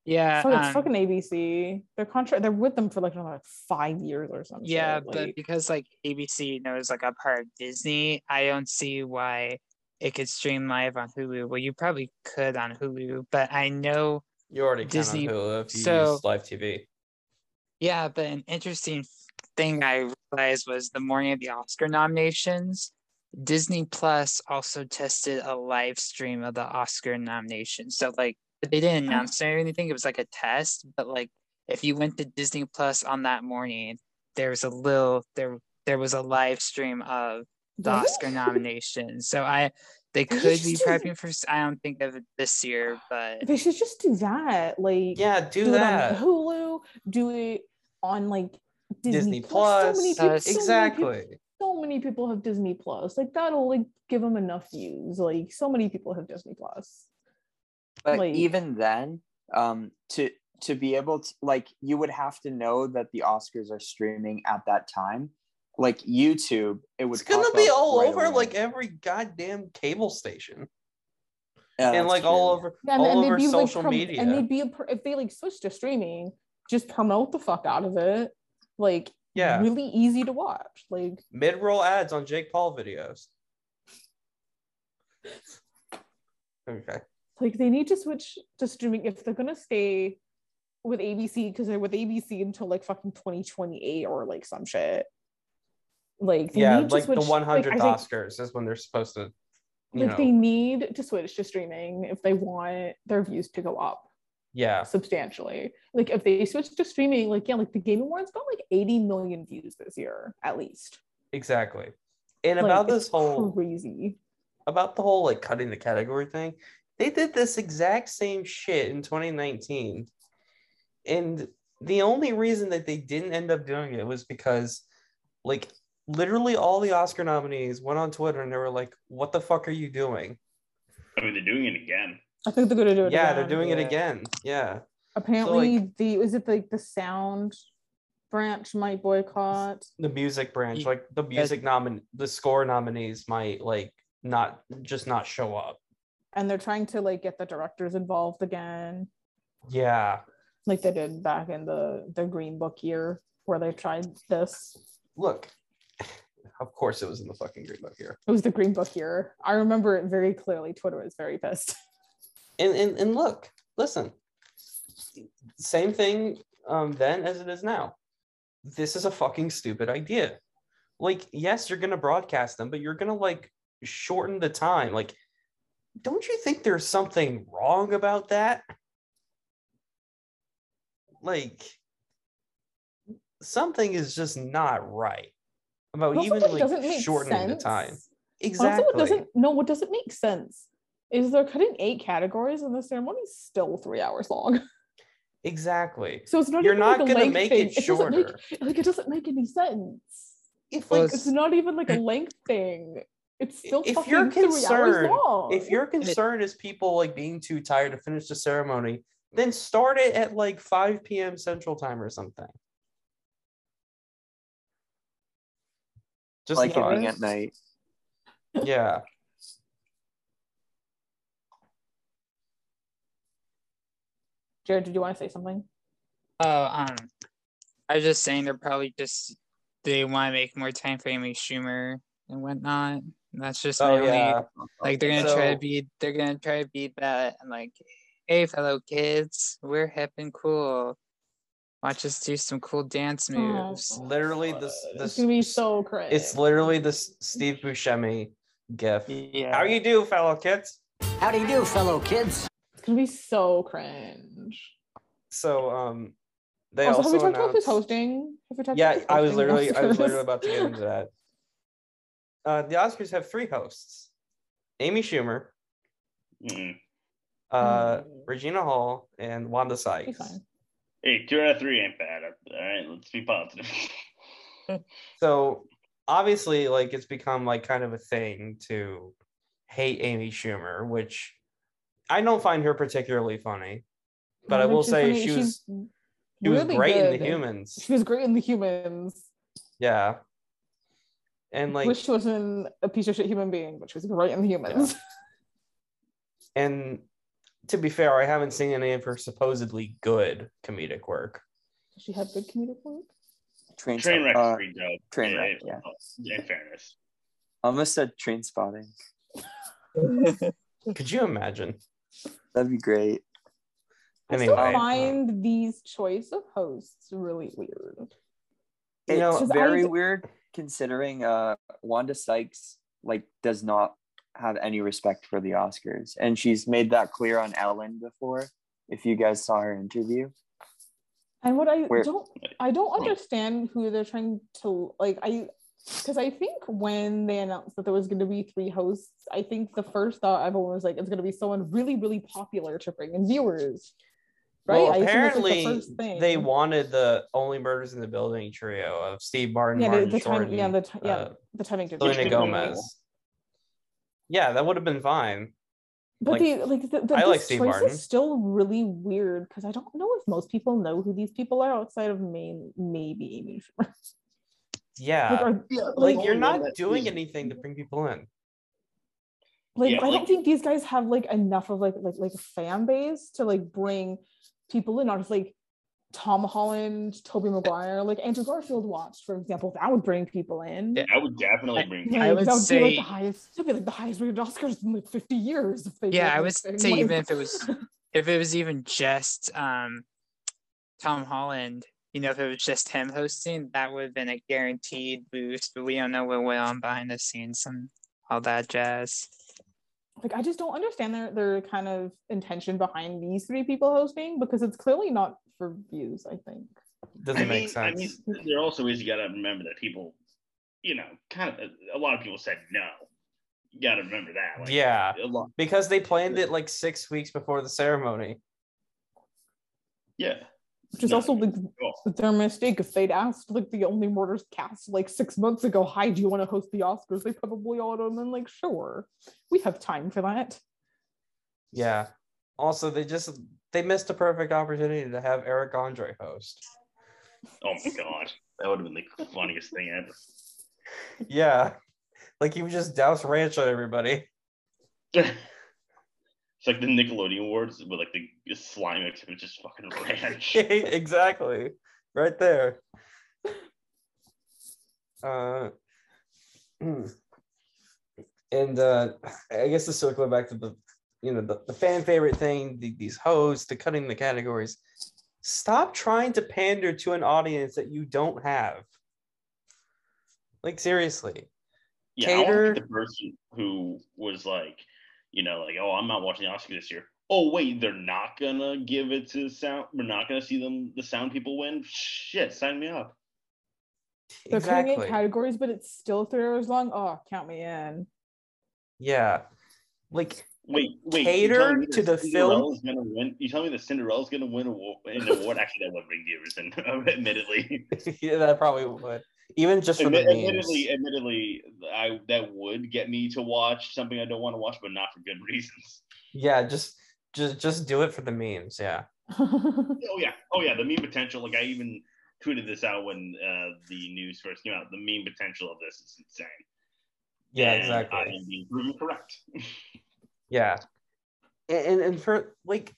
yeah, Fuck, it's um, fucking ABC. They're contract, they're with them for like another five years or something. yeah, but because like ABC knows like a part of Disney, I don't see why it could stream live on Hulu. Well, you probably could on Hulu, but I know you already can Disney- on Hulu if you so- use live tv Yeah, but an interesting thing I realized was the morning of the Oscar nominations, Disney Plus also tested a live stream of the Oscar nominations. So like they didn't Oh. announce it or anything, it was like a test, but like if you went to Disney Plus on that morning, there was a little there there was a live stream of the Really? Oscar nominations. So I they They could be prepping for I don't think of it this year, but They should just do that. Like, yeah do, do that it on Hulu, do it on like Disney, disney Plus. plus So many uh, people, so many people- exactly so many people have Disney Plus. Like that'll like give them enough views. Like so many people have Disney Plus. But Like- even then, um, to to be able to like, you would have to know that the Oscars are streaming at that time. Like YouTube, it would. it's gonna be up all right over away. like every goddamn cable station Yeah, and that's like all over Yeah, all they'd over be, social prom- media And they'd be a, if they like switch to streaming, just promote the fuck out of it. Like yeah really easy to watch. Like mid-roll ads on jake paul videos okay like they need to switch to streaming if they're gonna stay with ABC because they're with ABC until like fucking 2028 or like some shit. Like they yeah need to like the switch- like, 100th think- oscars is when they're supposed to like know they need to switch to streaming if they want their views to go up yeah substantially. Like if they switch to streaming, like yeah, like the Game Awards got like 80 million views this year at least. exactly and Like, about this whole crazy. about the whole like cutting the category thing they did this exact same shit in 2019 and the only reason that they didn't end up doing it was because like literally all the oscar nominees went on twitter and they were like what the fuck are you doing I mean, they're doing it again. I think they're gonna do it. yeah again. they're doing it again. Yeah. Apparently, the is it like the sound branch might boycott. the music branch like the music nomin the score nominees might like not just not show up. And they're trying to like get the directors involved again. Yeah. Like they did back in the the green book year where they tried this. Look of course it was in the fucking green book here it was the green book year. I remember it very clearly. Twitter was very pissed and and, and look listen same thing um then as it is now. This is a fucking stupid idea. Like yes you're gonna broadcast them but you're gonna like shorten the time. Like don't you think there's something wrong about that? Like something is just not right about even like doesn't make shortening the time time. Also, exactly what doesn't no, what doesn't make sense is they're cutting eight categories and the ceremony's still three hours long. exactly So it's not you're even not like gonna length make thing. it doesn't make- shorter like it doesn't make any sense. if like Like it's not even like a length thing. It's still if fucking you're three hours concerned, long. if your concern is people like being too tired to finish the ceremony, then start it at like 5 p.m. Central Time or something. Just like thought. at night. yeah. Jared, did you want to say something? Oh, um, I was just saying they're probably just they want to make more time for Amy Schumer and whatnot. That's just my Oh only yeah. like they're gonna try to be they're gonna try to beat that and like, hey fellow kids, we're hip and cool. Watch us do some cool dance Oh, moves. Literally this It's gonna be so crazy. it's literally this Steve Buscemi gif. Yeah. How you do, fellow kids? How do you do, fellow kids? It's gonna be so cringe. So um they also, also, have we talked about who's hosting? Have we talked Yeah, about who's I was literally I was literally about to get into that. Uh, the Oscars have three hosts: Amy Schumer, Mm. uh, Mm. Regina Hall, and Wanda Sykes. Hey, two out of three ain't bad. All right, let's be positive. So obviously, like it's become like kind of a thing to hate Amy Schumer, which I don't find her particularly funny. But I think will she's say funny. she She's was she was really great in the humans. She was great in the humans. Yeah. And like Wish she wasn't a piece of shit human being, but she was great in the humans. and to be fair, I haven't seen any of her supposedly good comedic work. Does she have good comedic work? Train, Train wreck uh, pretty dope. train Yeah, wreck, yeah. In fairness. almost said train spotting. Could you imagine? That'd be great. I still Anyway, uh, find these choice of hosts really weird. You know, it's 'Cause I very weird considering uh Wanda Sykes like does not have any respect for the Oscars. And she's made that clear on Ellen before. If you guys saw her interview. And what I Where- don't I don't understand who they're trying to like I because I think when they announced that there was going to be three hosts, I think the first thought everyone was like, it's going to be someone really, really popular to bring in viewers. Right? Well, that's, like, apparently the they wanted the Only Murders in the Building trio of Steve Martin, yeah, the, Martin the Short, time, yeah, the t- yeah, uh, the timing. Selena. Gomez. Yeah, that would have been fine. But Like, the like the, the I like Steve choice Martin. is still really weird because I don't know if most people know who these people are outside of main maybe Amy Schumer. Yeah. Like, are, like like, you're not doing is- anything to bring people in. like Yeah, I don't think these guys have like enough of like like like a fan base to like bring people in. Not just like Tom Holland, Tobey Maguire, like Andrew Garfield watched, for example. That would bring people in. Yeah. I would definitely bring. Like, I would that would be like say- the highest. That'd be like the highest rated Oscars in like 50 years. If they Yeah, I would this say Like- even if it was if it was even just um Tom Holland, you know, if it was just him hosting, that would have been a guaranteed boost. But we don't know what went on behind the scenes and all that jazz. like I just don't understand their their kind of intention behind these three people hosting because it's clearly not for views. I think. Doesn't I make mean, I sense. mean, there also is you got to remember that people, you know, kind of a lot of people said no. You got to remember that. Like, yeah. A lot. Because they planned it like six weeks before the ceremony. Yeah. Which is No, also like cool. their mistake. If they'd asked like the Only Murders cast like six months ago, "Hi, do you want to host the Oscars?" They probably ought to have been like, "Sure, we have time for that." Yeah. Also, they just they missed a perfect opportunity to have Eric Andre host. Oh my god, that would have been the funniest thing ever. Yeah. Like he would just douse ranch on everybody. it's like the Nickelodeon Awards with like the slime mix with just fucking ranch. exactly. Right there. Uh and uh I guess to circle back to the you know the, the fan favorite thing, the, these hosts, the cutting the categories. Stop trying to pander to an audience that you don't have. Like seriously. Yeah, I want Cater- be the person who was like, you know, like, oh, I'm not watching the Oscars this year. Oh wait, they're not gonna give it to sound. We're not gonna see them. The sound people win. Shit, sign me up. They're cutting in categories, but it's still three hours long. Oh, count me in. Yeah. Like Wait, wait. Cater to that the film- Cinderella's Gonna win? You tell me that Cinderella's gonna win an award? Actually, that would bring viewers in, admittedly. yeah, that probably would. Even just for the memes. admittedly, admittedly, I that would get me to watch something I don't want to watch, but not for good reasons. Yeah, just just just do it for the memes. Yeah. Oh yeah, oh yeah, the meme potential. Like I even tweeted this out when uh, the news first came out. The meme potential of this is insane. Yeah, And exactly. I am being proven correct. Yeah. And, and and for like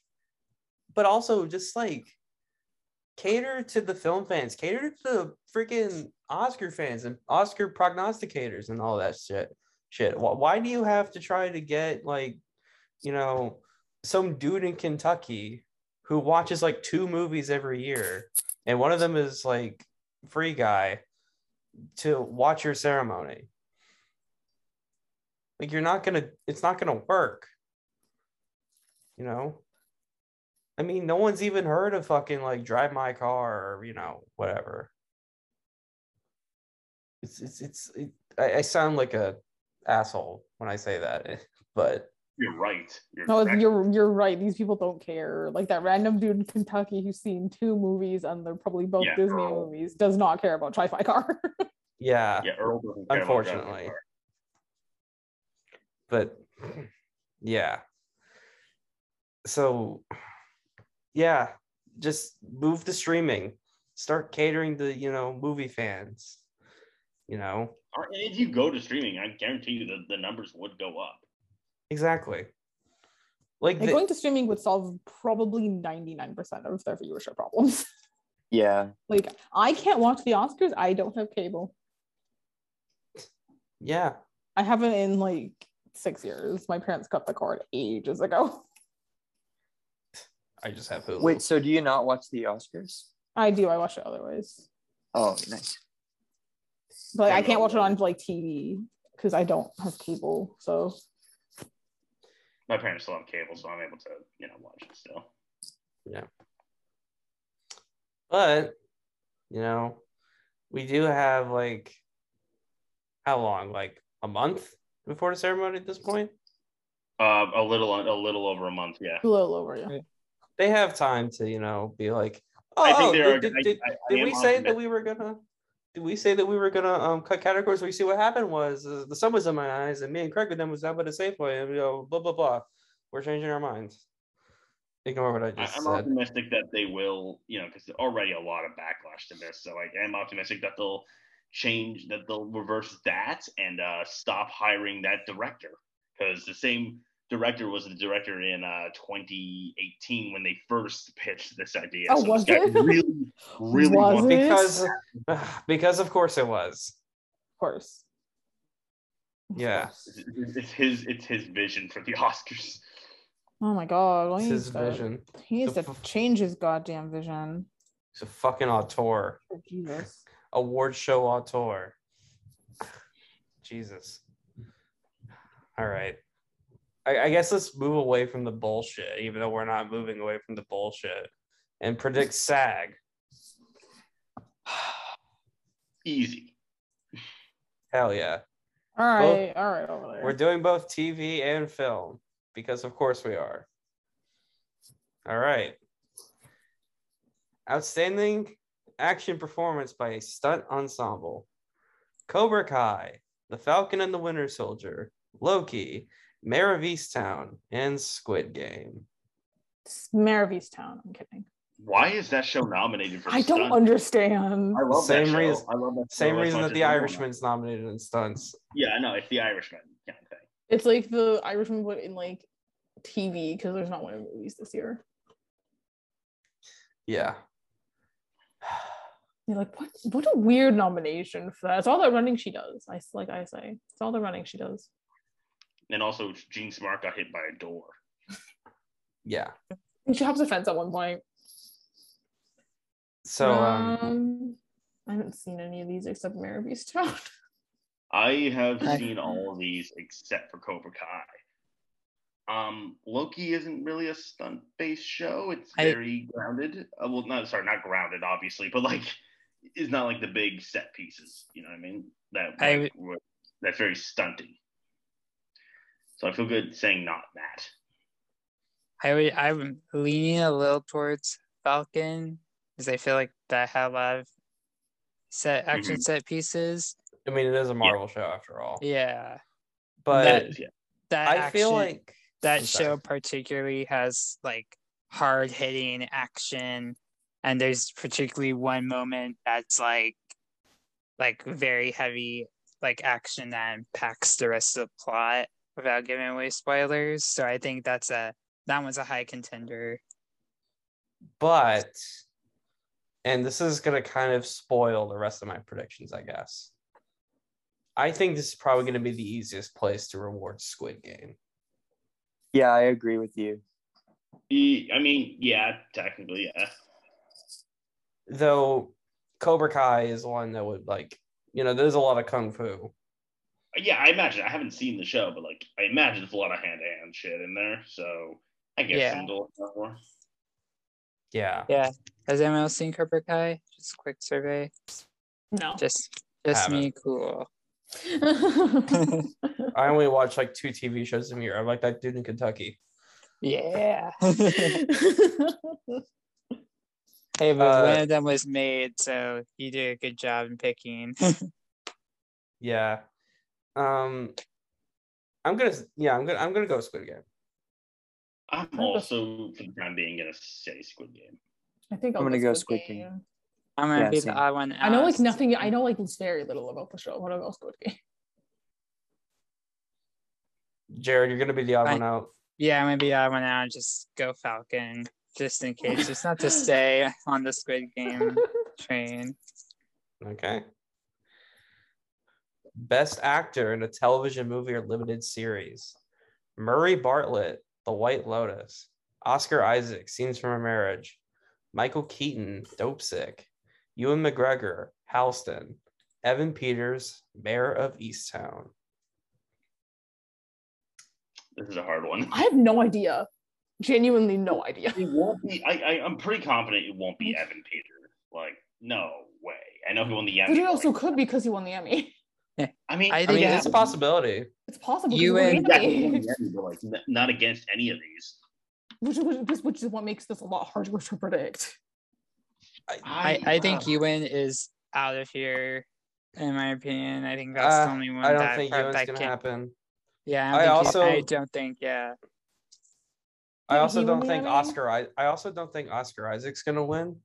but also just like cater to the film fans, cater to the freaking Oscar fans and Oscar prognosticators and all that shit. Shit. Why, do you have to try to get like, you know, some dude in Kentucky who watches like two movies every year and one of them is like free guy to watch your ceremony? Like you're not gonna it's not gonna work. You know? I mean, no one's even heard of fucking like drive my car or you know, whatever. It's it's it's it, I, I sound like a asshole when I say that, but You're right. You're no, correct. you're you're right. These people don't care. Like that random dude in Kentucky who's seen two movies and they're probably both Yeah, Disney Earl. movies does not care about Try Fi Car. yeah, yeah, Earl doesn't care about driving Unfortunately. but yeah. So yeah, just move to streaming. Start catering to, you know, movie fans. You know, Or- if you go to streaming, I guarantee you that the numbers would go up. exactly. Like Like the- going to streaming would solve probably 99% of their viewership problems. Yeah. like I can't watch the Oscars. I don't have cable. yeah, I haven't in like six years. My parents cut the cord ages ago. I just have Hulu. Wait, so do you not watch the Oscars? I do. I watch it otherwise, Oh, nice. but like, I can't watch it on like TV because I don't have cable. So My parents still have cable, so I'm able to, you know, watch it still. Yeah. But you know, we do have like how long? Like a month before the ceremony at this point? Uh, a little, a little over a month. Yeah. a little over. Yeah. They have time to, you know, be like, oh, I think there did, are. did- I- I- I did we say that we were gonna did we say that we were gonna um cut categories we see what happened was uh, the sun was in my eyes and me and craig with them was down by the safeway and you know blah blah blah we're changing our minds ignore what i I- just I'm said optimistic that they will, you know, because already a lot of backlash to this. So like, I'm optimistic that they'll change, that they'll reverse that and uh, stop hiring that director because the same director was the director in uh, 2018 when they first pitched this idea. Oh, so was it? really, really Was it? because because of course it was Of course. Of Yeah. It's it's his, it's his vision for the Oscars. Oh my god. well, it's his to- vision He needs The to change his goddamn vision. he's a fucking auteur Oh, Jesus. award show auteur jesus all right I, I guess let's move away from the bullshit even though we're not moving away from the bullshit and predict sag Easy. hell yeah All right. All right. Over there. We're doing both TV and film because, of course, we are. All right. Outstanding action performance by a stunt ensemble Cobra Kai, The Falcon and the Winter Soldier, Loki, Mare of Easttown, and Squid Game. It's Mare of Easttown. I'm kidding. Why is that show nominated for? I don't understand. I love Same that show. reason- I love that Same show as reason that The anyone Irishman's nominated in stunts. Yeah, I know it's the Irishman kind of thing. It's like the Irishman, but in like TV because there's not one in movies this year. Yeah. You're like, what? What a weird nomination for that. It's all the running she does. I like I say, it's all the running she does. And also, Jean Smart got hit by a door. Yeah. And she hops a fence at one point. So, um, Um, I haven't seen any of these except Mare of Easttown. I have I- seen all of these except for Cobra Kai. Um, Loki isn't really a stunt-based show. It's I- very grounded. Uh, well, not sorry, not grounded, obviously, but like, it's not like the big set pieces. You know what I mean? That I like, were- that's very stunting. So I feel good saying not that. I would I'm leaning a little towards Falcon because I feel like that had a lot of set action Mhm. set pieces. I mean, it is a Marvel show after all. Yeah, But That- yeah. that I feel like that I'm sorry. show particularly has like hard hitting action and there's particularly one moment that's like like very heavy like action that impacts the rest of the plot without giving away spoilers. So i think that's a that one's a high contender. But and this is going to kind of spoil the rest of my predictions i guess. I think this is probably going to be the easiest place to reward squid game. Yeah, I agree with you. I mean, yeah, technically, yeah. though cobra kai is one that would like you know there's a lot of kung fu Yeah, I imagine. I haven't seen the show, but like, I imagine there's a lot of hand to hand shit in there. So I guess Yeah. something to look out for. yeah yeah has anyone else seen cobra kai just a quick survey No. just just me cool i only watch like two tv shows a year I'm like that dude in kentucky yeah Hey, but Uh, one of them was made, so you did a good job in picking. yeah um i'm gonna yeah i'm gonna i'm gonna go squid game I'm also, for the time being, gonna say Squid Game. I think I'm I'll gonna go Squid Game. I'm gonna Yeah, be same. the odd one. I know like nothing. I know like very little about the show. What about Squid Game? jared you're gonna be the odd I- one out Yeah, I'm gonna be the odd one out. Just go Falcon, just in case. Just not to stay on the Squid Game train. Okay. Best actor in a television movie or limited series. Murray Bartlett, The White Lotus. Oscar Isaac, Scenes from a Marriage. Michael Keaton, Dopesick. Ewan McGregor, Halston. Evan Peters, Mare of Easttown. This is a hard one. I have no idea. Genuinely no idea. It won't be. I, I I'm pretty confident it won't be Evan Peters. Like, no way. I know he won the Emmy. But it also like, could because he won the Emmy. I mean, I I think mean, Yeah. it's a possibility. It's possible. You he and- the Definitely won Emmy. the Emmy, but like not against any of these. which, which, which is what makes this a lot harder to predict. I, I think uh, Ewan is out of here, in my opinion. I think that's Uh, the only one I don't that, think that, Ewan's that gonna can- happen. Yeah, I I, also- you, I don't think. Yeah, I also don't think Oscar. I, I also don't think Oscar Isaac's gonna win.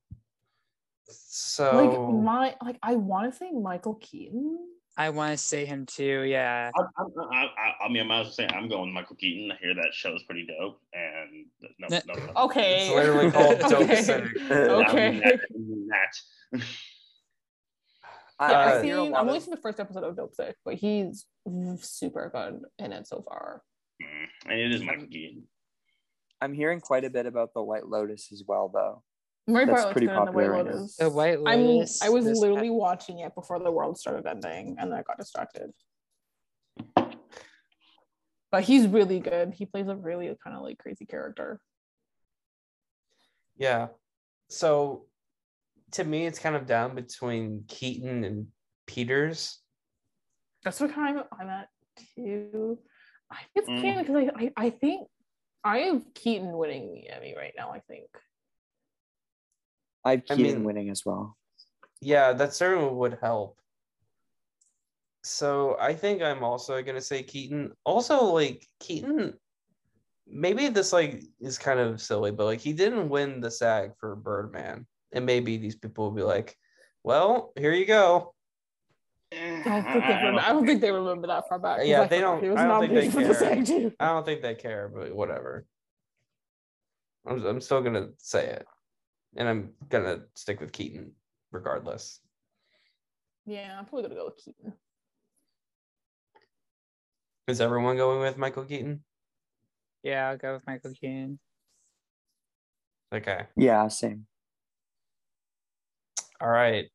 So Like my like I want to say Michael Keaton. I want to say him too. Yeah, I, I, I, I- I mean, I might as well say I'm going with Michael Keaton. I hear that show is pretty dope, and no, no, no. Okay. It's literally called Dope Okay. Okay. I mean that, I mean that. I, Yeah, Uh, I've hear seen. lot I've only seen the first episode of Dopesick, but he's super good in it so far. Mm, and it is Michael Keaton. I'm hearing quite a bit about the White Lotus as well, though. Murray That's Bartlett's pretty good in the White popular right now. Lotus. the White I'm. Lotus. I was this- literally watching it before the world started ending, and then I got distracted. But he's really good. He plays a really kind of like crazy character. Yeah. So to me, it's kind of down between Keaton and Peters. That's what kind of I'm at too. I think it's Mm. Keaton because I, I I think I have Keaton winning the Emmy right now. I think. I have I mean- winning as well. Yeah, that certainly would help. So I think I'm also gonna say Keaton. Also, like Keaton, maybe this like is kind of silly, but like he didn't win the SAG for Birdman, and maybe these people will be like, "Well, here you go." I don't think they remember, I don't think they remember that far back. Yeah, I they don't- was I don't think they nominated for the care. I don't think they care, but whatever. I'm, I'm still gonna say it, and I'm gonna stick with Keaton regardless. Yeah, I'm probably gonna go with Keaton. Is everyone going with Michael Keaton? Yeah, I'll go with Michael Keaton. Okay. Yeah, same. All right.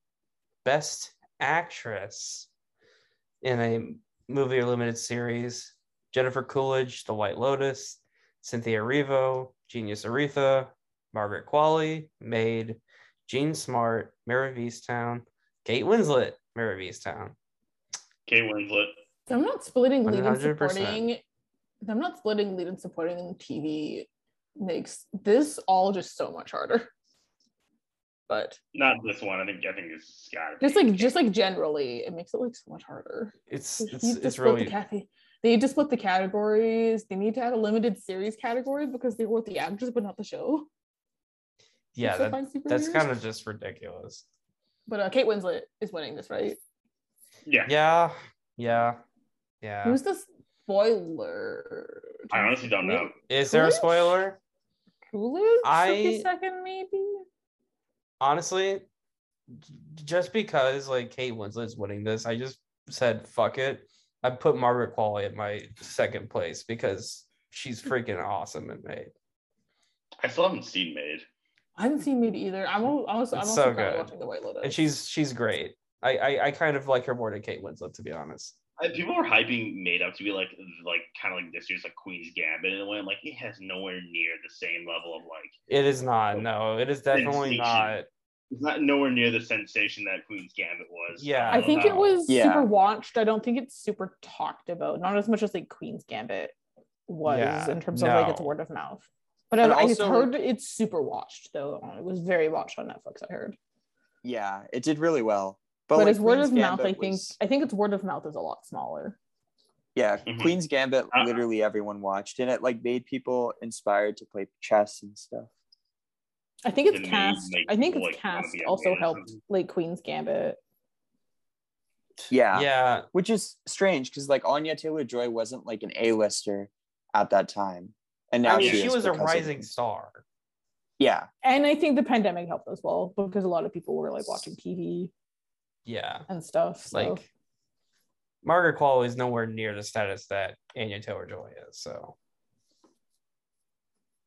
Best actress in a movie or limited series Jennifer Coolidge, The White Lotus, Cynthia Erivo, Genius Aretha, Margaret Qualley, Maid, Jean Smart, Mare of Easttown, Kate Winslet, Mare of Easttown. Kate Winslet. So I'm not splitting lead and 100%. supporting. I'm not splitting lead and supporting in TV makes this all just so much harder. but Not this one. I think I think it's got just like just like generally, it makes it like so much harder. It's it's it's really the cat- They need to split the categories. They need to add a limited series category because they wrote the actors but not the show. Yeah. That, that's kind of just ridiculous. But uh, Kate Winslet is winning this, right? yeah. Yeah, yeah, yeah. Who's the spoiler? I honestly don't know. Is there a spoiler? Coolidge? I- I second maybe. honestly, just because like Kate Winslet's winning this, I just said fuck it. I put Margaret Qualley at my second place because she's freaking awesome in Maid. I still haven't seen Maid. I haven't seen Maid either. I'm al- I was I'm It's also so good. watching The White Lotus. And she's she's great. I, I I kind of like her more than Kate Winslet to be honest. I, people are hyping Maid up to be like like kind of like this year's like Queen's Gambit in a way. I'm like, it has nowhere near the same level of like It is not. Oh, no, it is definitely Sensation. not. it's not nowhere near the sensation that Queen's Gambit was. Yeah. I think it was Yeah. super watched. I don't think it's super talked about. Not as much as like Queen's Gambit was Yeah, in terms of like its word of mouth. But I've, I've heard it's super watched though. It was very watched on Netflix. I heard. Yeah, it did really well. But, like, as word Queen's of mouth, I think was- I think its word of mouth is a lot smaller. yeah, Mhm. Queen's Gambit Uh, literally everyone watched and it like made people inspired to play chess and stuff. I think its Didn't cast. make I think its like, cast also man helped like Queen's Gambit. Yeah. Yeah. Which is strange because like Anya Taylor Joy wasn't like an A-lister at that time. And now I mean, she, she was a because of- rising star. Yeah. And I think the pandemic helped as well because a lot of people were like watching TV Yeah. and stuff. So. Like Margaret Qualley is nowhere near the status that Anya Taylor Joy is. So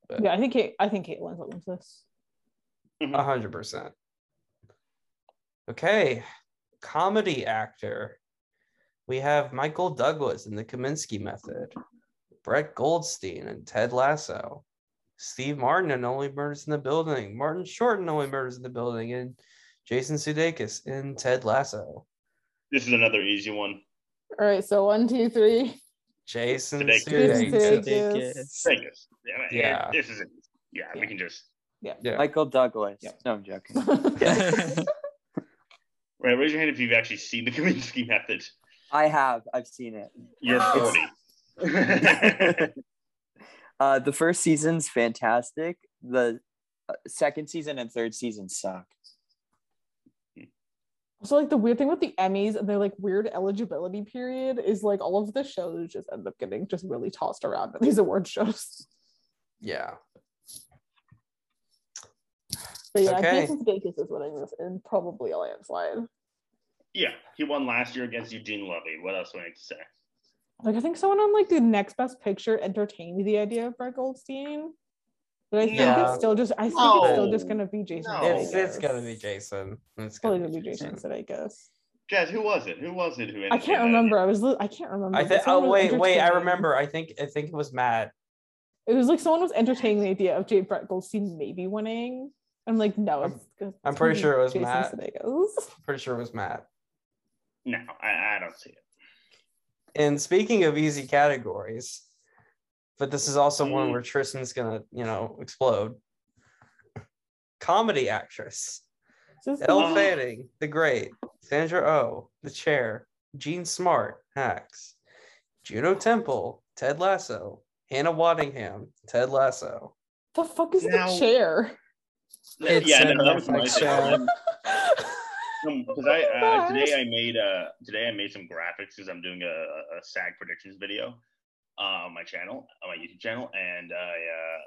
but- yeah, I think Kate, I think Kate Winslet wins this. Mm-hmm. a hundred percent. Okay. Comedy actor. We have Michael Douglas in the Kominsky method, Brett Goldstein and Ted Lasso, Steve Martin and Only Murders in the Building, Martin Short and Only Murders in the Building, and Jason Sudeikis in Ted Lasso. This is another easy one. All right, so one, two, three. Jason Sudeikis. Sudeikis. Sudeikis. Vegas. Yeah. Yeah. This is it. Yeah, Yeah. we can just Yeah. Michael Douglas. Yep. No, I'm joking. right. Raise your hand if you've actually seen the Kominsky method. I have. I've seen it. You're 40. uh, the first season's fantastic. The uh, second season and third season suck. So like the weird thing with the Emmys and their like weird eligibility period is like all of the shows just end up getting just really tossed around at these award shows. Yeah. But yeah, Okay. Jason Sudeikis is winning this and probably a landslide. yeah, he won last year against Eugene Levy. What else do I need to say? Like I think someone on like the next best picture entertained the idea of Brett Goldstein. But I think Yeah. it's still just I think it's still just gonna be Jason. No. It's, it's gonna be Jason. It's Probably gonna be Jason Sudeikis. Jazz, who was it? Who was it who I can't remember. I was li- I can't remember. I think. Oh wait, wait. I remember. I think. I think it was Matt. It was like someone was entertaining the idea of Jay Brett Goldstein maybe winning. I'm like, no, I'm- it's, it's I'm pretty sure it was Jason Matt. Sudeikis. Pretty sure it was Matt. No, I, I don't see it. And speaking of easy categories, but this is also one Mm. where Tristan's gonna, you know, explode. Comedy actress. Just Elle. Fanning, the great. Sandra Oh, the chair. Jean Smart, Hacks. Juno Temple, Ted Lasso. Hannah Waddingham, Ted Lasso. the fuck is Now- the chair? It's yeah, a no, that was my Netflix show. Because I uh, today I made uh today I made some graphics because I'm doing a, a a SAG predictions video uh, on my channel on my YouTube channel, and I uh,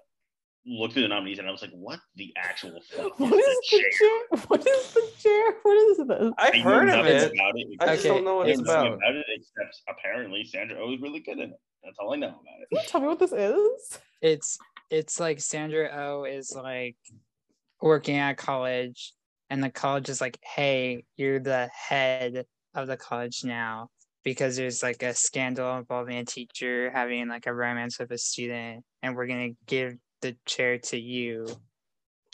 looked through the nominees and I was like, "What the actual fuck what is is the the chair?" chair? What is the chair? What is this? I've I heard of it. About it I just Okay, don't know what it's about. about it except apparently Sandra Oh is really good in it. That's all I know about it. Can you tell me what this is? it's it's like Sandra O is like working at college and the college is like, hey, you're the head of the college now because there's like a scandal involving a teacher having like a romance with a student and we're gonna give the chair to you.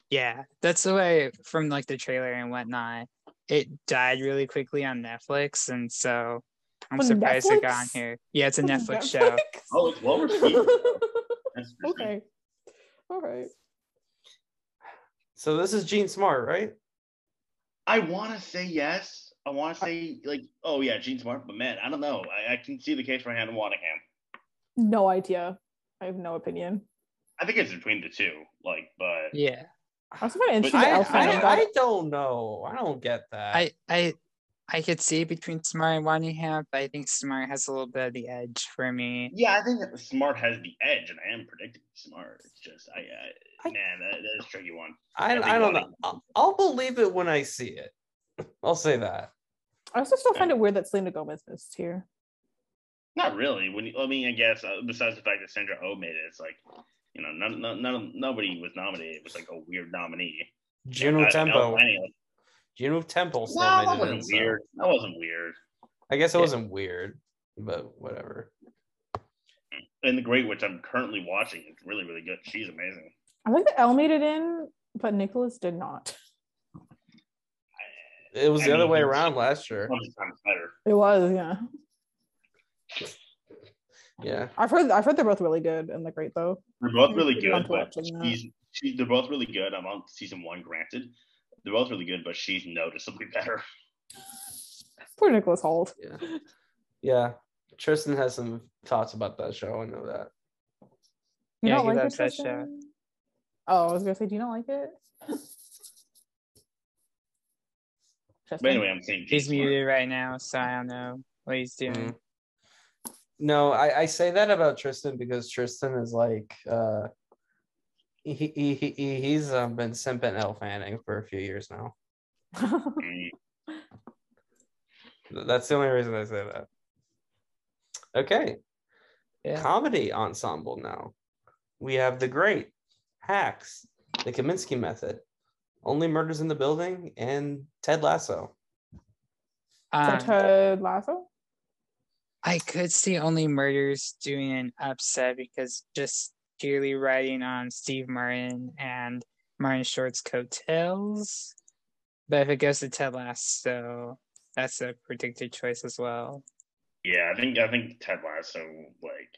Yeah, that's the way from like the trailer and whatnot. It died really quickly on Netflix and so I'm On surprised it got on here. Yeah, it's a On Netflix show. Oh, it's well received. Okay. All right. So this is Jean Smart, right? I want to say yes. I want to say like, oh yeah, Jean Smart, but man, I don't know. I, I can see the case for Hannah Waddingham. no idea. I have no opinion. I think it's between the two. Like, but yeah. I was kind of interested. I, in I, I don't know. I don't get that. I I I could see between Smart and Waddingham, but I think Smart has a little bit of the edge for me. yeah, I think that Smart has the edge, and I am predicting Smart. It's just, I, I, I- man, that, that is a tricky one. I, I I don't know. I'll, I'll believe it when I see it. I'll say that. I also still find it weird that Selena Gomez missed here. Not really. When you, I mean, I guess uh, besides the fact that Sandra Oh made it, it's like, you know, none, none, none nobody was nominated. It was like a weird nominee. Juno Uh, Elle Tempo. Fanning, like, Juno Temple still no, made that it wasn't in, so- weird. That wasn't weird. I guess it Yeah. wasn't weird, but whatever. And the Great which I'm currently watching is really, really good. She's amazing. I think that Elle made it in, but Nicholas did not. It was I the other way around last year. Better. It was, yeah. Yeah. I've heard I've heard they're both really good and they're great though. They're both really good, but watching she's, she, they're both really good. I'm on season one, granted. They're both really good, but she's noticeably better. Poor Nicholas Hoult. Yeah. Yeah. Tristan has some thoughts about that show. I know that. You Yeah, don't he like that show. Tristan? Oh, I was gonna say, do you not like it? But anyway, I'm saying He's Smart. muted right now, so I don't know what he's doing. Mm. No, I, I say that about Tristan because Tristan is like uh he, he, he he- he's um, been simping Elle Fanning for a few years now. That's the only reason I say that. Okay. Yeah. Comedy ensemble now. We have The Great, Hacks, The Kominsky Method, Only Murders in the Building, and Ted Lasso. So Um, Ted Lasso? I could see only murders doing an upset because just purely riding on Steve Martin and Martin Short's coattails. But if it goes to Ted Lasso, that's a predicted choice as well. Yeah, I think I think Ted Lasso like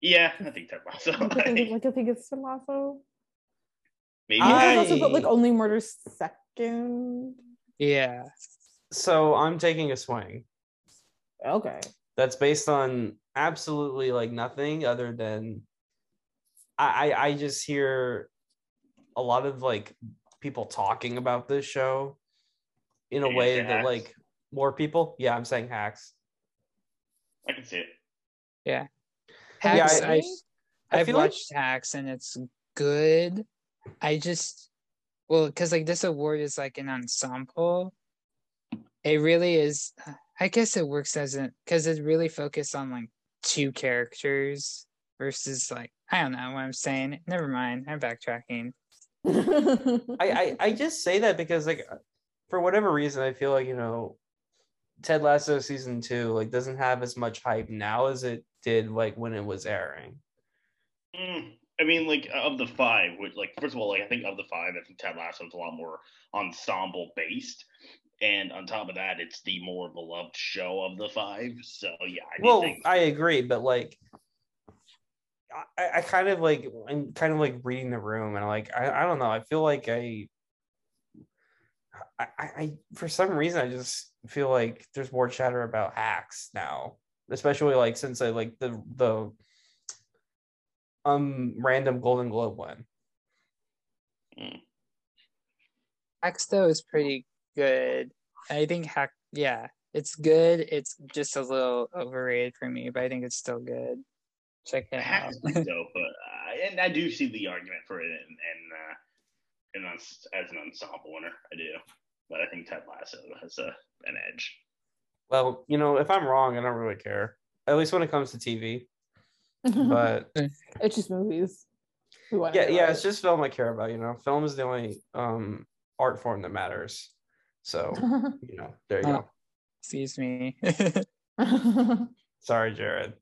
yeah, I think Ted Lasso. Like I think, like I think it's Ted Lasso. Maybe You know, I- Ted Lasso, but like only murder second. Yeah. So I'm taking a swing. Okay. That's based on absolutely like nothing other than I, I I just hear a lot of like people talking about this show in a way that Hacks? like more people. Yeah, I'm saying hacks. I can see it. Yeah, hacks, I- I, I I've feel like- watched Hacks and it's good. I just, well, because like this award is like an ensemble. It really is. I guess it works as an because it really focused on like two characters versus like I don't know what I'm saying. Never mind. I'm backtracking. I, I I just say that because like for whatever reason I feel like you know Ted Lasso season two like doesn't have as much hype now as it did like when it was airing. Mm, I mean, like of the five, which like first of all, like I think of the five, I think Ted Lasso is a lot more ensemble based, and on top of that, it's the more beloved show of the five. So yeah, I Well, think I agree, but like I, I kind of like I'm kind of like reading the room and like I, I don't know. I feel like I, I I for some reason I just feel like there's more chatter about hacks now, especially like since I like the the um random Golden Globe one. Hacks though is pretty good. I think Hack, yeah, it's good. It's just a little overrated for me, but I think it's still good. Check it out. Hacks is dope, but uh, and I do see the argument for it, and and, uh, and as, as an ensemble winner, I do. But I think Ted Lasso has a an edge. Well, you know, if I'm wrong, I don't really care. At least when it comes to TV. But it's just movies. We yeah, yeah, it's just film I care about. You know, film is the only um art form that matters. So you know, there you Uh, go. Excuse me. Sorry, Jared.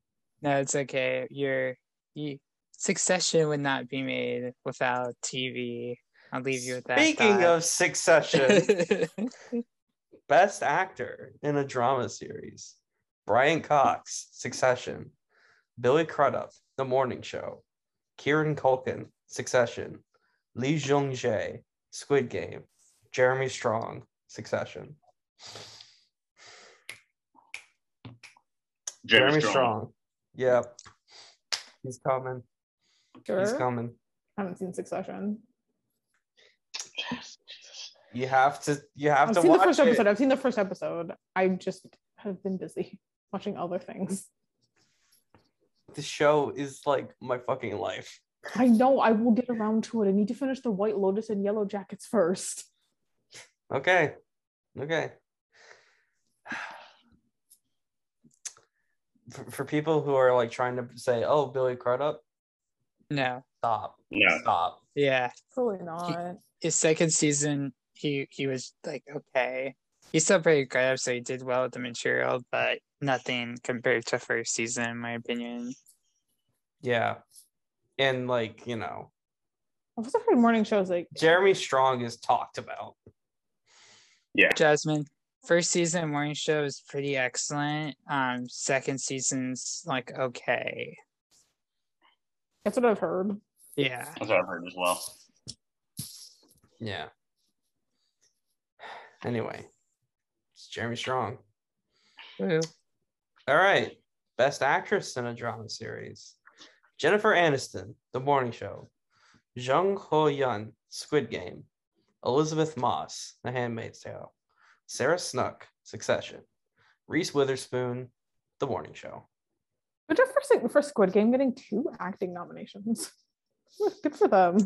No, it's okay. Your you, Succession would not be made without TV. I'll leave you with that. Speaking of Succession, best actor in a drama series: Brian Cox, Succession; Billy Crudup, The Morning Show; Kieran Culkin, Succession; Lee Jung Jae, Squid Game; Jeremy Strong, Succession. Jeremy, Jeremy Strong. Strong. Yep. He's coming. Sure. He's coming. I haven't seen Succession. Jesus. You have to. You have I've to seen the first it. episode. I've seen the first episode. I just have been busy watching other things. The show is like my fucking life. I know I will get around to it. I need to finish the White Lotus and Yellow Jackets first. Okay. Okay. For, for people who are like trying to say, "Oh, Billy Crudup," No. stop, No. stop. Yeah. Probably not. His second season, he he was like okay. He's still pretty good, so he did well with the material, but nothing compared to first season, in my opinion. Yeah, and like you know, I've also heard morning shows like Jeremy Strong is talked about. Yeah. Jasmine, first season morning show is pretty excellent. Um, second season's like okay. that's what I've heard. Yeah. That's what I've heard as well. Yeah. Anyway, it's Jeremy Strong. Woo. All right. Best actress in a drama series. Jennifer Aniston, The Morning Show. Jung Ho-yeon, Squid Game. Elisabeth Moss, The Handmaid's Tale. Sarah Snook, Succession. Reese Witherspoon, The Morning Show. Good job for, for Squid Game getting two acting nominations. Good for them.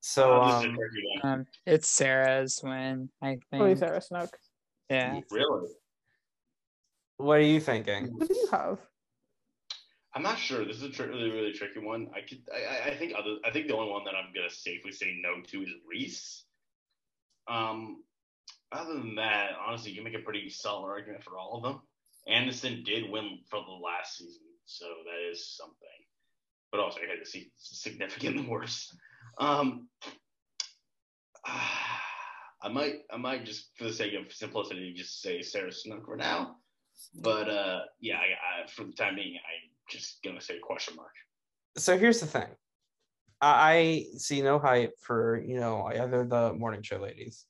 So, this is a um. Um, it's Sarah's win, I Chloe think. Sarah Snook. Yeah. Really? what are you thinking? What do you have? I'm not sure. This is a tri- really, really tricky one. I could, I, I- I think other, I think the only one that I'm gonna safely say no to is Reese. Um, other than that, honestly, you can make a pretty solid argument for all of them. Anderson did win for the last season, so that is something. But also, I had to see significantly worse. Um, I might, I might just for the sake of simplicity, just say Sarah Snook for now. But uh, yeah, I, I, for the time being, I'm just gonna say question mark. so here's the thing. I see no hype for you know either the morning show ladies,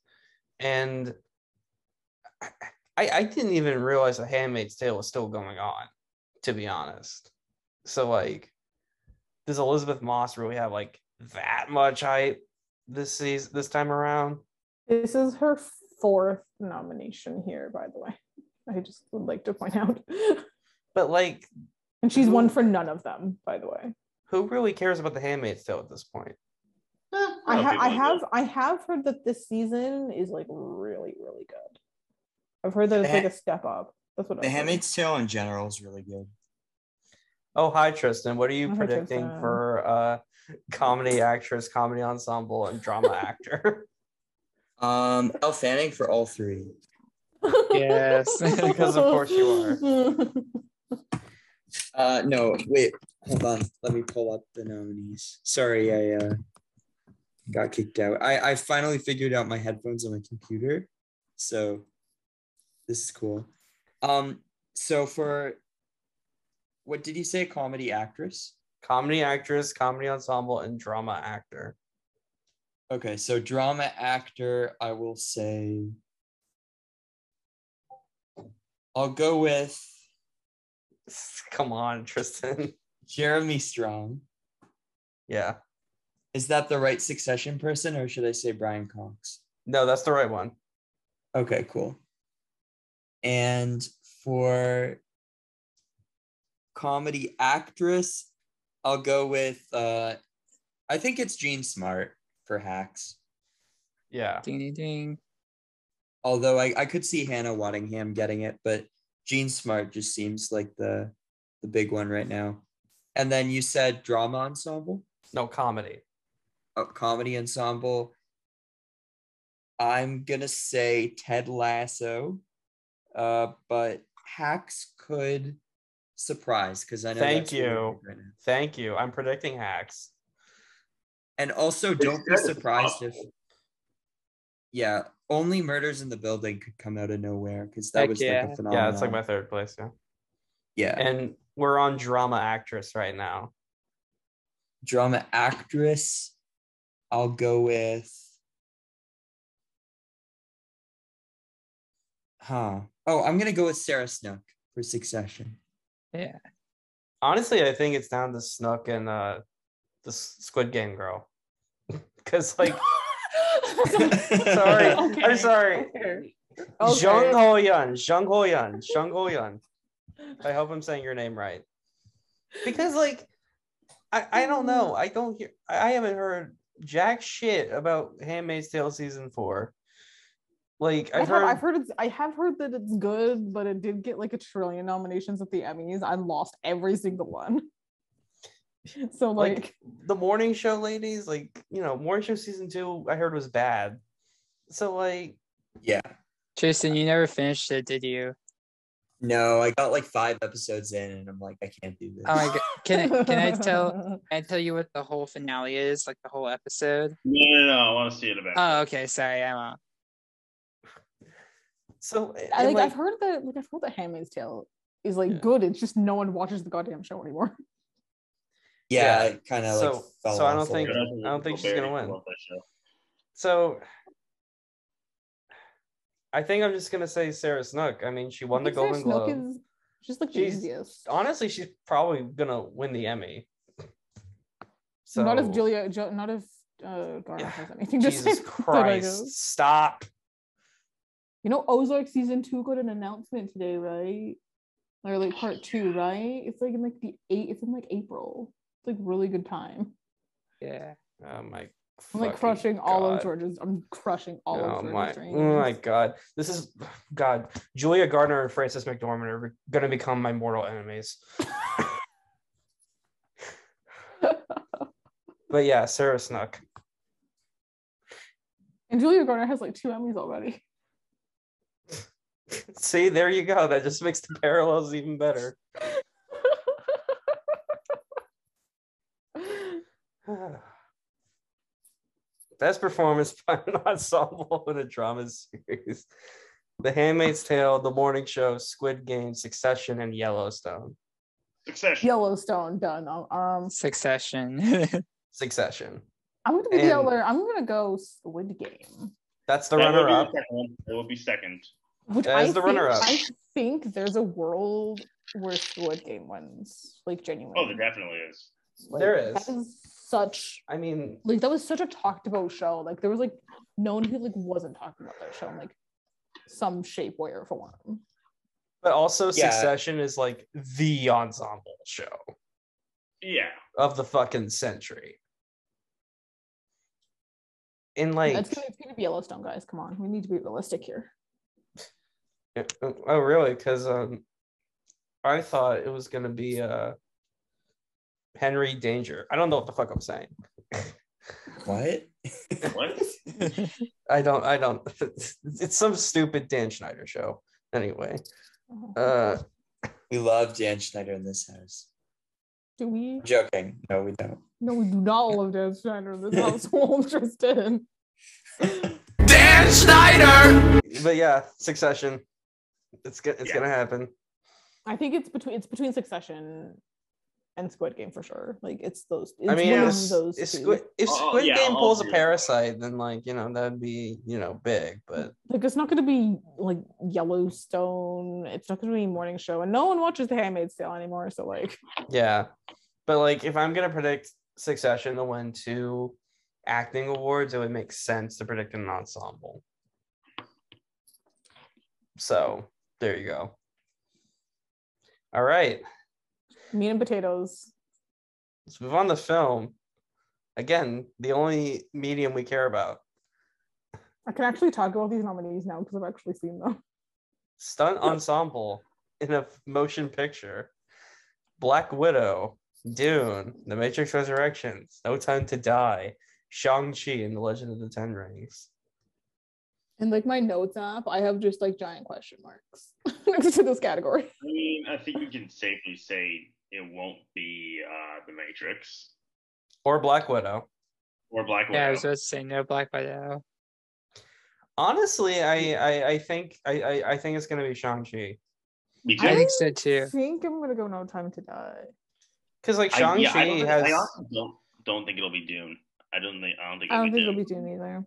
and I I didn't even realize the Handmaid's Tale was still going on, to be honest. So like, does Elisabeth Moss really have like that much hype this season this time around? This is her fourth nomination here, by the way. I just would like to point out. But like, and she's won for none of them, by the way. who really cares about the Handmaid's Tale at this point? I, ha- I have I have heard that this season is like really, really good. I've heard that it's The like Ha- a step up. That's what The I've heard. Handmaid's Tale in general is really good. Oh, hi Tristan. What are you Hi, predicting Tristan. for uh comedy actress, comedy ensemble, and drama actor? Um, Elle Fanning for all three. Yes. Because of course you are. Uh, no, wait, hold on. Let me pull up the nominees. Sorry, I uh, got kicked out. I I finally figured out my headphones on my computer, so this is cool. Um, so for what did you say? Comedy actress. comedy actress, comedy ensemble, and drama actor. Okay, so drama actor, I will say. I'll go with Come on, Tristan. Jeremy Strong. Yeah. Is that the right succession person, or should I say Brian Cox? No, that's the right one. Okay, cool. And for comedy actress, I'll go with uh I think it's Jean Smart for hacks. Yeah. ding ding ding. Although I, I could see Hannah Waddingham getting it, but Jean Smart just seems like the the big one right now. And then you said drama ensemble, No comedy. Oh, comedy ensemble. I'm gonna say Ted Lasso, uh, but hacks could surprise because I know. Thank that's you. right. Thank you. I'm predicting hacks. And also, don't be surprised if, yeah, only murders in the building could come out of nowhere because that Heck was yeah. like a phenomenon. Yeah, phenomenon. it's like my third place. Yeah. yeah. And we're on drama actress right now. drama actress, I'll go with Huh. Oh, I'm gonna go with Sarah Snook for Succession. Yeah. Honestly, I think it's down to Snook and uh the Squid Game girl. Cause like sorry, Okay, I'm sorry. okay. Jung Ho-yeon, Jung Ho-yeon, Jung Ho-yeon. I hope I'm saying your name right. Because like I, I don't know. I don't hear I I haven't heard jack shit about Handmaid's Tale season four. Like I I've have, heard, I've heard it's I have heard that it's good, but it did get like a trillion nominations at the Emmys. I lost every single one. So like, like the morning show ladies, like you know, morning show season two, I heard was bad. So like Yeah. Tristan, you never finished it, did you? No, I got like five episodes in, and I'm like, I can't do this. Oh my god. Can I can I tell can I tell you what the whole finale is, like the whole episode? No, no, no. I want to see it about. Oh, okay, sorry, I'm uh, so I and, like, like I've heard that like I've heard that Handmaid's Tale is like Yeah. good. It's just no one watches the goddamn show anymore. yeah, Yeah. kind of So- like fell so I don't think- I don't think she's gonna win. Love that show. so I think I'm just gonna say Sarah Snook. I mean, she won the think Sarah Golden Snook Globe. is just like the She's- easiest. Honestly, she's probably gonna win the Emmy. So not if Julia, jo- not if uh, Garner has anything to Jesus say. about it, I guess. Christ, stop. You know, Ozark season two got an announcement today, right? Or like part two, right? It's like in like the eight. It's in like April. It's like really good time. yeah. Oh my I'm like crushing all of George's. I'm crushing all oh of my, George's oh my god. This is God. Julia Garner and Frances McDormand are gonna become my mortal enemies. but yeah, Sarah Snook. And Julia Garner has like two Emmys already. See, there you go. That just makes the parallels even better. Best performance by an ensemble in a drama series. The Handmaid's Tale, The Morning Show, Squid Game, Succession, and Yellowstone. Succession. Yellowstone done. Um, Um, Succession. Succession. I'm gonna be And- the other. I'm gonna go Squid Game, That's the That runner up. It second one. That would be second. which As I the think, runner-up. I think there's a world where Squid Game wins, like genuinely. Oh, there definitely is. Like, There is. That is such I mean, like that was such a talked about show. Like there was like no one who like wasn't talking about that show in like some shape, way, or form. but also Yeah. Succession is like the ensemble show Yeah. of the fucking century. In like, it's, gonna, it's gonna be Yellowstone, guys. Come on, we need to be realistic here. oh really? Because um, I thought it was gonna be uh Henry Danger. I don't know what the fuck I'm saying. What? What? I don't. I don't. It's some stupid Dan Schneider show. Anyway, uh, We love Dan Schneider in this house. do we? I'm joking. No, we don't. No, we do not love Dan Schneider in this household, Tristan. Dan Schneider. But yeah, Succession. It's go- it's Yeah. gonna happen. I think it's between it's between Succession and Squid Game for sure. Like it's those. It's I mean, one if, of those. if. Squid, if Oh, oh yeah, Game pulls a agree with that. parasite, then like you know that'd be you know big. But like it's not going to be like Yellowstone. It's not going to be morning show, and no one watches The Handmaid's Tale anymore. So like, yeah, but like if I'm gonna predict Succession to win two acting awards, it would make sense to predict an ensemble. So there you go. All right. Meat and potatoes. Let's move on to film. Again, the only medium we care about. I can actually talk about these nominees now because I've actually seen them. Stunt ensemble in a motion picture. Black Widow, Dune, The Matrix Resurrections, No Time to Die, Shang-Chi and The Legend of the Ten Rings. And like my notes app, I have just like giant question marks next to this category. I mean, I think we can safely say it won't be uh, the Matrix Or Black Widow. or Black Widow. yeah, I was about to say no Black Widow. Honestly, I I, I think I, I I think it's gonna be Shang-Chi. Me too. I I think so too. I think I'm gonna go No Time to Die. Because like Shang-Chi yeah, I, don't think, has I also don't don't think it'll be Dune. I don't think I don't think I it'll don't be think Dune. it'll be Dune either.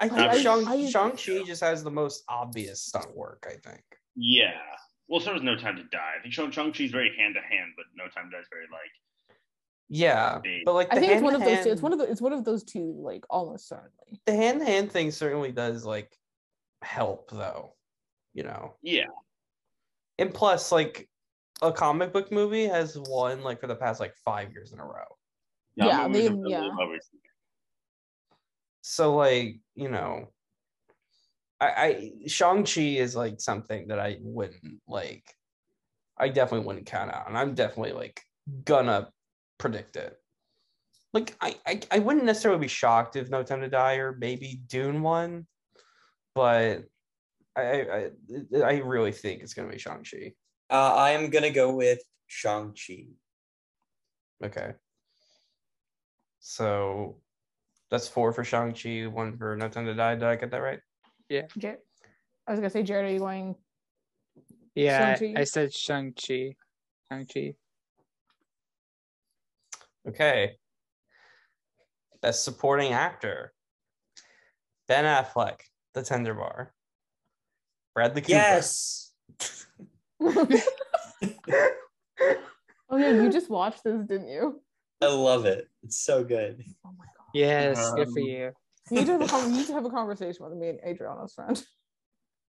I think I- Shang I- Shang Chi just has the most obvious stunt work. I think. Yeah. Well, so does No Time to Die. I think Shang Shang Chi's very hand to hand, but No Time to Die is very like Yeah, Big. but like I think it's one of those two. It's one of the it's one of those two, like almost certainly. the hand to hand thing certainly does like help though, you know. yeah. And plus, like a comic book movie has won like for the past like five years in a row. Yeah, movies they- yeah. So like you know, I, I Shang Chi is like something that I wouldn't like. I definitely wouldn't count out, and I'm definitely like gonna predict it. Like I, I, I wouldn't necessarily be shocked if No Time to Die or maybe Dune won, but I, I, I, really think it's gonna be Shang Chi. Uh, I am gonna go with Shang Chi. Okay. So that's four for Shang Chi, one for No Time to Die. Did I get that right? Jar- I was gonna say, Jared, are you going? Yeah, I, Shang-Chi? I said Shang Chi. Shang Chi. Okay. Best supporting actor. Ben Affleck, The Tender Bar. Bradley Cooper. Yes. Oh yeah, you just watched this, didn't you? I love it. It's so good. Oh my god. Yes, good for Um, you. You need to have a, you need to have a conversation with me and Adriana's friend.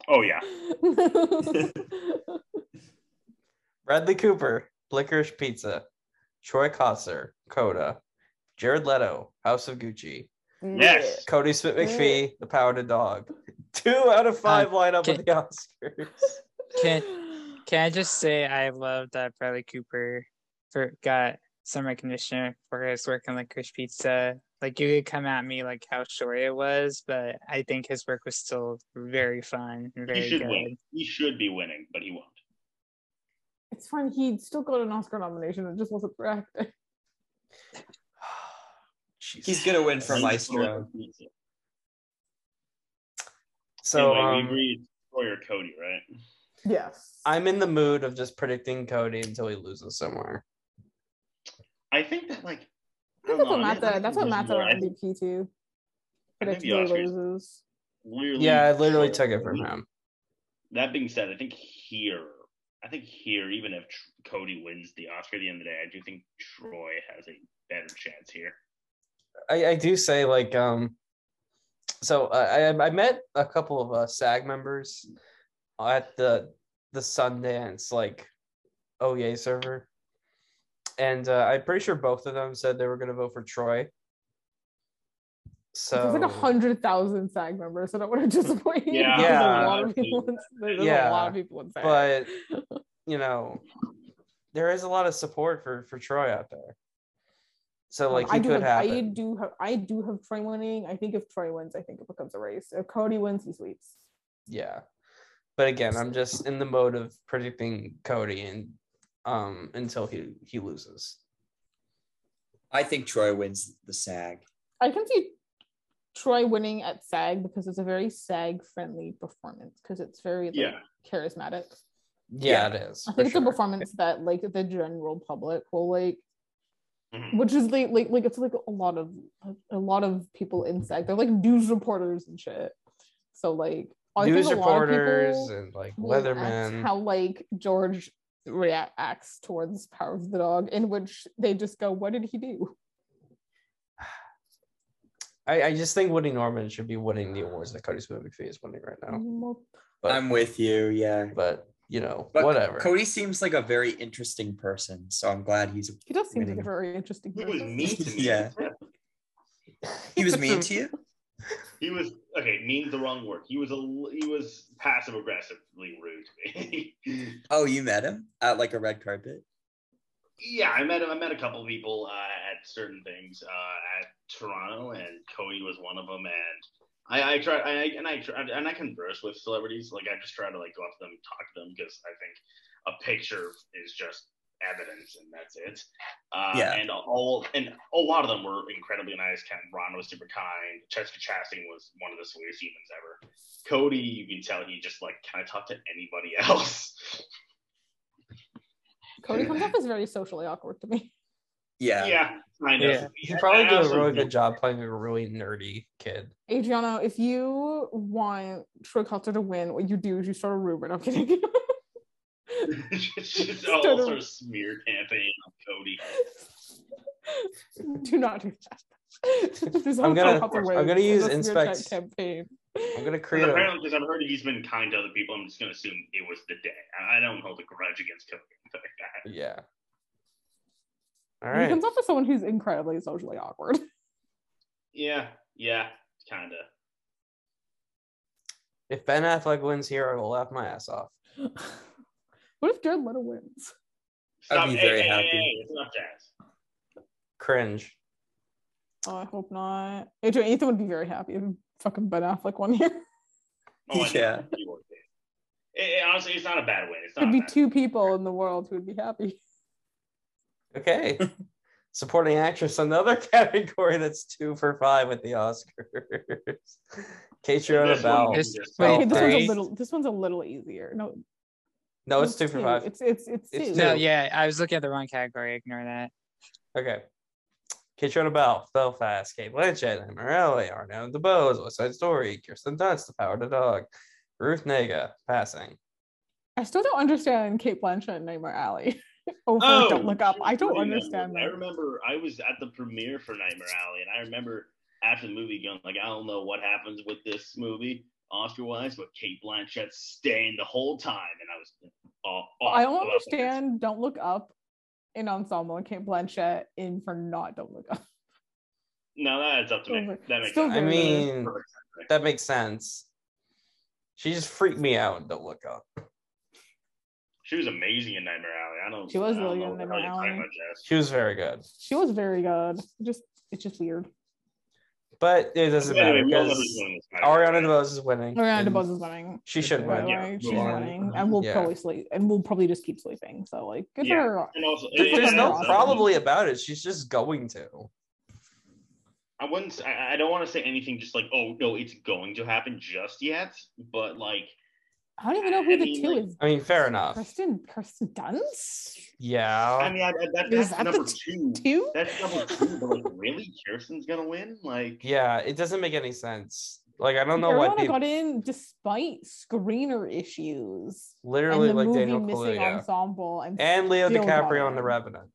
Oh yeah. Bradley Cooper, Licorice Pizza. Troy Kotsur, Coda. Jared Leto, House of Gucci. Yes. Kodi Smit-McPhee, The Power to Dog. Two out of um, five line up can- with the Oscars. Can can I just say I love that Bradley Cooper for got some recognition for his work on Licorice Pizza. Like you could come at me like how short it was, but I think his work was still very fun and very He should good. win. He should be winning, but he won't. It's fine. He still got an Oscar nomination. It just wasn't for acting. He's gonna win for He's Maestro. So anyway, we um, agreed Troy or Kodi, right? Yes. I'm in the mood of just predicting Kodi until he loses somewhere. I think that like I think that's what Matt said. That's what Matt said I on think MVP too. I think the loses. literally Yeah, I literally took it from him. That being said, I think here, I think here, even if Tr- Kodi wins the Oscar at the end of the day, I do think Troy has a better chance here. I, I do say like um so I I I met a couple of uh, SAG members at the the Sundance like oh yay server, and uh, I'm pretty sure both of them said they were gonna vote for Troy. So There's like a hundred thousand SAG members, so I don't want to disappoint you. Yeah, There's Yeah. a lot of people. In, there's Yeah, a lot of people in SAG. but you know there is a lot of support for for Troy out there. So like Um, I do could have, I do have I do have Troy winning. I think if Troy wins, I think it becomes a race. If Kodi wins, he sweeps. Yeah. But again, I'm just in the mode of predicting Kodi and um until he he loses. I think Troy wins the SAG. I can see Troy winning at SAG because it's a very SAG friendly performance because it's very like, Yeah. charismatic. Yeah, Yeah. it is. I think it's a performance that like the general public will like, Mhm. which is like like like it's like a lot of a lot of people in SAG. They're like news reporters and shit. So like I think News a lot of reporters people and like will act weathermen. how like George reacts towards Power of the Dog, in which they just go, "What did he do?" I, I just think Woody Norman should be winning the awards that Cody Smith McPhee is winning right now. But I'm with you, yeah. but you know, But whatever. Kodi seems like a very interesting person, so I'm glad he's. He does seem like a very interesting. He was mean to me. Yeah. He was mean to you. He was okay. Mean's the wrong word. He was a he was passive aggressively rude to me. Oh, you met him at like a red carpet. yeah, I met him. I met a couple of people uh, at certain things uh, at Toronto, and Kodi was one of them. And I, I try, I, and I try, and I converse with celebrities. Like I just try to like go up to them, and talk to them, because I think a picture is just evidence, and that's it. Uh, Yeah. And all and a lot of them were incredibly nice. Ken Ron was super kind. Jessica Chastain was one of the sweetest humans ever. Kodi, you can tell he just like kind of talk to anybody else. Kodi comes off as very socially awkward to me. Yeah. Yeah, kind of. Yeah. He probably I did a really don't- good job playing a really nerdy kid. Adriano, if you want Troy Kotsur to win, what you do is you start a rumor. No, I'm kidding. Just all a- sort of smear campaign on Kodi. do not do that. I'm gonna- Troy I'm gonna use smear inspect- campaign. I'm gonna create a apparently, because I've heard he's been kind to other people, I'm just gonna assume it was the day. I I don't hold a grudge against Kodi. Yeah. All right. He comes off as someone who's incredibly socially awkward. Yeah, yeah, kind of. If Ben Affleck wins here, I will laugh my ass off. what if Jared Leto wins? I'd be hey, very hey, happy. Hey, hey, it's not jazz. Cringe. Oh, I hope not. Adrian, Ethan would be very happy if fucking Ben Affleck won here. Oh, I. Yeah. He would be. It- it- honestly, it's not a bad win. It's not There'd be bad two people in the world who would be happy. Okay. Supporting actress, another category that's two for five with the Oscars. Catriona This one Bell. is This- wait, okay, this one's a three? little. This one's a little easier. No, No, it's two for two. five. It's it's it's, It's two. two. No, yeah, I was looking at the wrong category. Ignore that. Okay. Caitríona Balfe, Belfast, Cate Blanchett, Morelli, Arno DeBose, West Side Story, Kirsten Dunst, The Power of the Dog, Ruth Negga, Passing. I still don't understand Cate Blanchett and Nightmare Alley. Over Oh, Don't Look Up. I don't oh, understand remembered. I remember I was at the premiere for Nightmare Alley, and I remember after the movie going like, I don't know what happens with this movie Oscar wise, but Cate Blanchett staying the whole time, and I was uh, all. all I don't about that. understand Don't Look Up in ensemble and Cate Blanchett in for not Don't Look Up. No, that adds up to me. That makes still sense. I mean, Perfect. that makes sense. She just freaked me out don't look up. She was amazing in Nightmare Alley. I don't. She was really know good in what the hell Nightmare Alley. She was very good. She was very good. Just it's just weird. But it doesn't anyway, matter we all know because who's winning this category, Ariana right? DeBose is winning. Ariana and DeBose is winning. She should win. Yeah, she's move on. winning, uh, and we'll Yeah. probably sleep, and we'll probably just keep sleeping. So like, good Yeah. for her. And also, There- There's and no also- probably about it. She's just going to. I wouldn't. I don't want to say anything. Just like, oh no, it's going to happen just yet. But like, I don't even know who I the mean, two like- is. I mean, fair enough. Kirsten Kirsten Dunst Yeah. I mean, I, I, that, Is that's that number t- two. two. That's number two. But like, really, Kirsten's gonna win? Like, yeah, it doesn't make any sense. Like I don't know why Ariana people got in despite screener issues literally and the like movie Daniel missing Kaluuya ensemble and and Leo DiCaprio on The in. Revenant.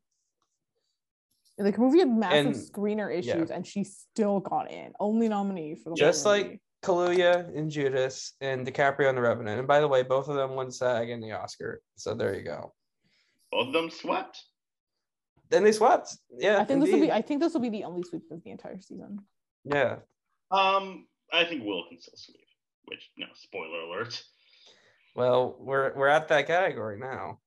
the movie had massive And- screener yeah. issues and she still got in only nominee for the Just whole like movie. Kaluuya and Judas and DiCaprio on The Revenant. And by the way, both of them won SAG and the Oscar. So there you go. both of them swept. Then they swept. Yeah. I think this will be. I think this will be the only sweep of the entire season. Yeah. Um, I think Will can still sweep. Which, no, spoiler alert. Well, we're we're at that category now.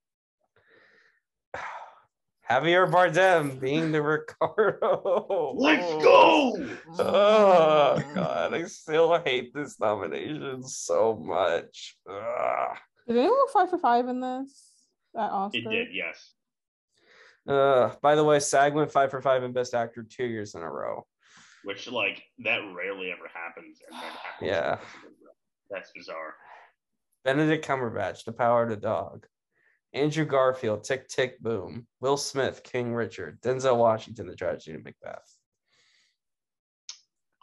Javier Bardem being the Ricardo. Let's go. Oh god, I still hate this nomination so much. Ugh. Did anyone go five for five in this? At Oscar? It did, yes. Uh, by the way, SAG went five for five in Best Actor two years in a row. Which, like, that rarely ever happens. And that happens Yeah. That's bizarre. Benedict Cumberbatch, The Power of the Dog. Andrew Garfield, Tick Tick Boom. Will Smith, King Richard. Denzel Washington, The Tragedy of Macbeth.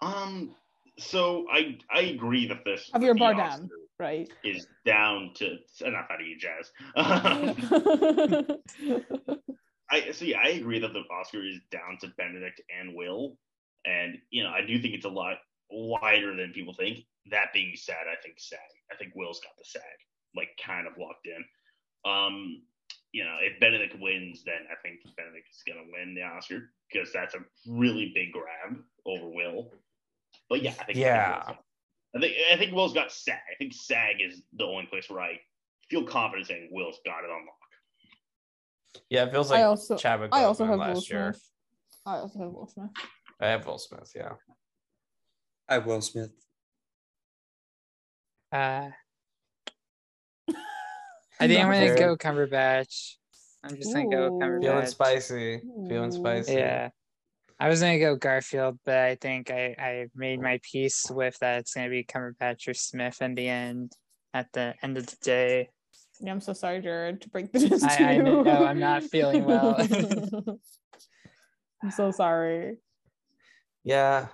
Um, so I I agree that this of your bar down, Right. is down to enough out of you, Jazz. I see. I agree that the Oscar is down to Benedict and Will, and you know I do think it's a lot wider than people think. That being said, I think SAG. I think Will's got the SAG like kind of locked in. Um, you know, if Benedict wins, then I think Benedict is gonna win the Oscar because that's a really big grab over Will. But yeah, I think Yeah. I think I think Will's got SAG. I think SAG is the only place where I feel confident saying Will's got it on lock. Yeah, it feels like I also Chadwick I also Boseman have Will last year. Smith. I also have Will Smith. I have Will Smith, yeah. I have Will Smith. Uh, I think I'm gonna Fair. go Cumberbatch. I'm just gonna go Ooh. Feeling spicy. Feeling spicy. Yeah. I was gonna go Garfield, but I think I, I made my peace with that it's gonna be Cumberbatch or Smith in the end. At the end of the day, Yeah, I'm so sorry, Jared, to break the news I- to I you. know, I'm not feeling well. I'm so sorry. Yeah.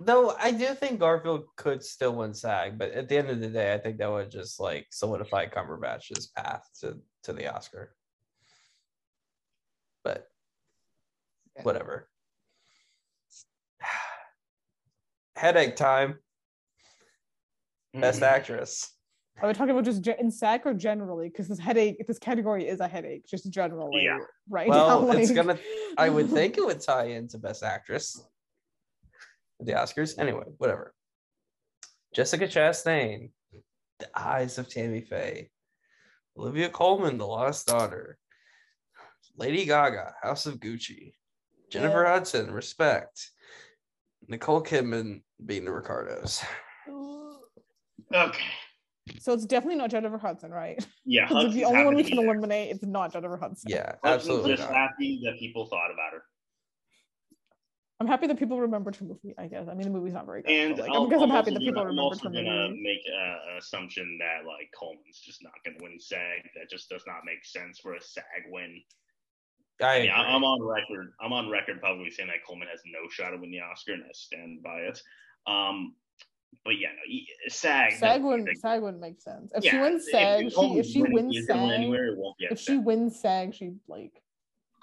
Though I do think Garfield could still win SAG, but at the end of the day, I think that would just like solidify Cumberbatch's path to to the Oscar. But Yeah. whatever. Headache time. Best Mhm. actress. Are we talking about just ge- in SAG or generally? Because this headache, this category is a headache, just generally, Yeah. right? Well, now, it's gonna- I would think it would tie into Best Actress. The Oscars. Anyway, whatever. Jessica Chastain, The Eyes of Tammy Faye. Olivia Colman, The Lost Daughter. Lady Gaga, House of Gucci. Jennifer Hudson, Respect. Nicole Kidman, Being the Ricardos. Okay. So it's definitely not Jennifer Hudson, right? Yeah. 'Cause if Hudson's the only one we can be eliminate, it's not Jennifer Hudson. Yeah, Hudson's absolutely just not. happy that people thought about her. I'm happy that people remembered her movie. I guess. I mean, the movie's not very good. And like, I'll- I guess I'm I'm happy also that people gonna, I'm also gonna make uh, an assumption that like Colman's just not gonna win SAG. That just does not make sense for a SAG win. I I mean, agree. I, I'm on record. I'm on record publicly saying that Colman has no shot to win the Oscar, and I stand by it. Um, but yeah, no, he- SAG. SAG wouldn't like, SAG wouldn't make sense. If yeah, she wins SAG, she, if she wins he's gonna win SAG, anywhere, it won't be at if she wins SAG, she like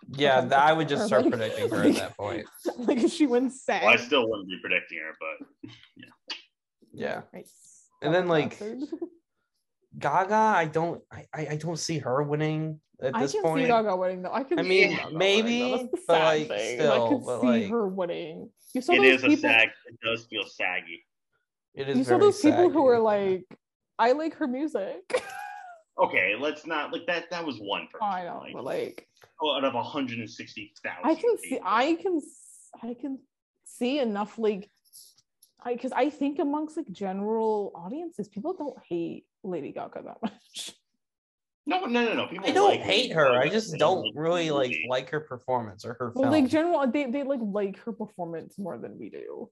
yeah, Okay, that, I would just her, start like- predicting her at that point. like if she wins SAG. Well, I still wouldn't be predicting her, but Yeah. Nice. And then, like, Gaga, I don't I, I I don't see her winning at this point. I can point. see Gaga winning though. I can I see mean, Gaga maybe, winning, though. That's the but, like, thing. still, I could but, see like- her winning. You saw it those is a people. SAG. It does feel saggy. It is You saw very those people who saggy. were like, "I like her music." Okay, let's not like that. That was one person. I know, like, but like, out of 160,000. I can see, people. I can, s- I can see enough like, I because I think amongst like general audiences, people don't hate Lady Gaga that much. No, no, no, no. People I don't like hate her. I just don't really like like her performance or her Well, film. like general, they they like like her performance more than we do.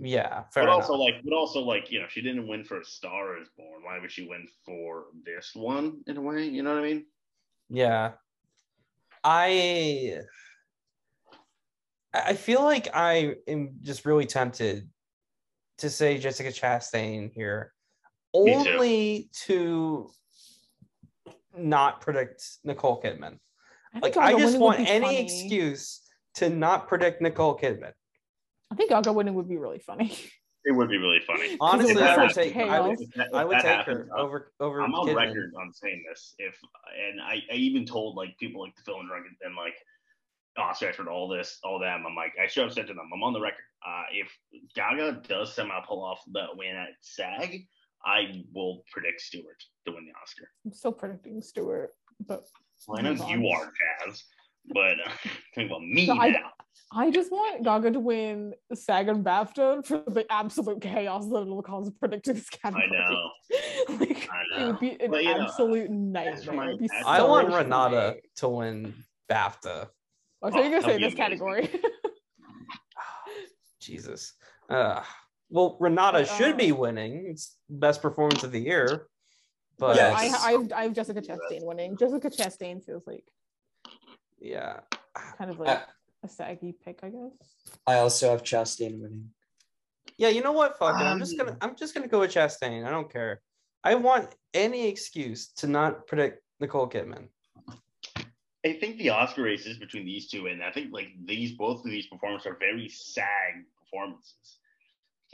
Yeah, fair But enough. also, like, but also, like, you know, she didn't win for A Star Is Born. Why would she win for this one in a way? You know what I mean? Yeah. I I I feel like I am just really tempted to say Jessica Chastain here only to not predict Nicole Kidman. I Like I just want any funny. excuse to not predict Nicole Kidman. I think Gaga winning would be really funny. It would be really funny. Honestly, I would such take I would, that- I would take happens, her over over I'm on Kidman. record on saying this. If and I, I even told like people like the film drunk and like Oscar Expert, all this, all them. I'm like, I should have said to them, I'm on the record. Uh, if Gaga does somehow pull off the win at SAG, I will predict Stewart to win the Oscar. I'm still predicting Stewart, but Well, I know you are, Jazz, but uh, think about me No, I- now. I just want Gaga to win SAG and BAFTA for the absolute chaos that it'll cause predicting this category. I know. like, I It would be an But, you know, absolute nightmare. my- It'd be I I want funny. Renate to win BAFTA. Oh, so you're gonna say this amazing. category? Jesus. Uh, well, Renate But, should uh, be winning. It's best performance of the year. But Yes. I, I, have, I have Jessica Chastain winning. Jessica Chastain feels like yeah. kind of like Uh, a saggy pick, I guess. I also have Chastain winning. Yeah, you know what? Fuck it. I'm just Um, gonna I'm just gonna go with Chastain. I don't care. I want any excuse to not predict Nicole Kidman. I think the Oscar race is between these two, and I think like these both of these performances are very SAG performances.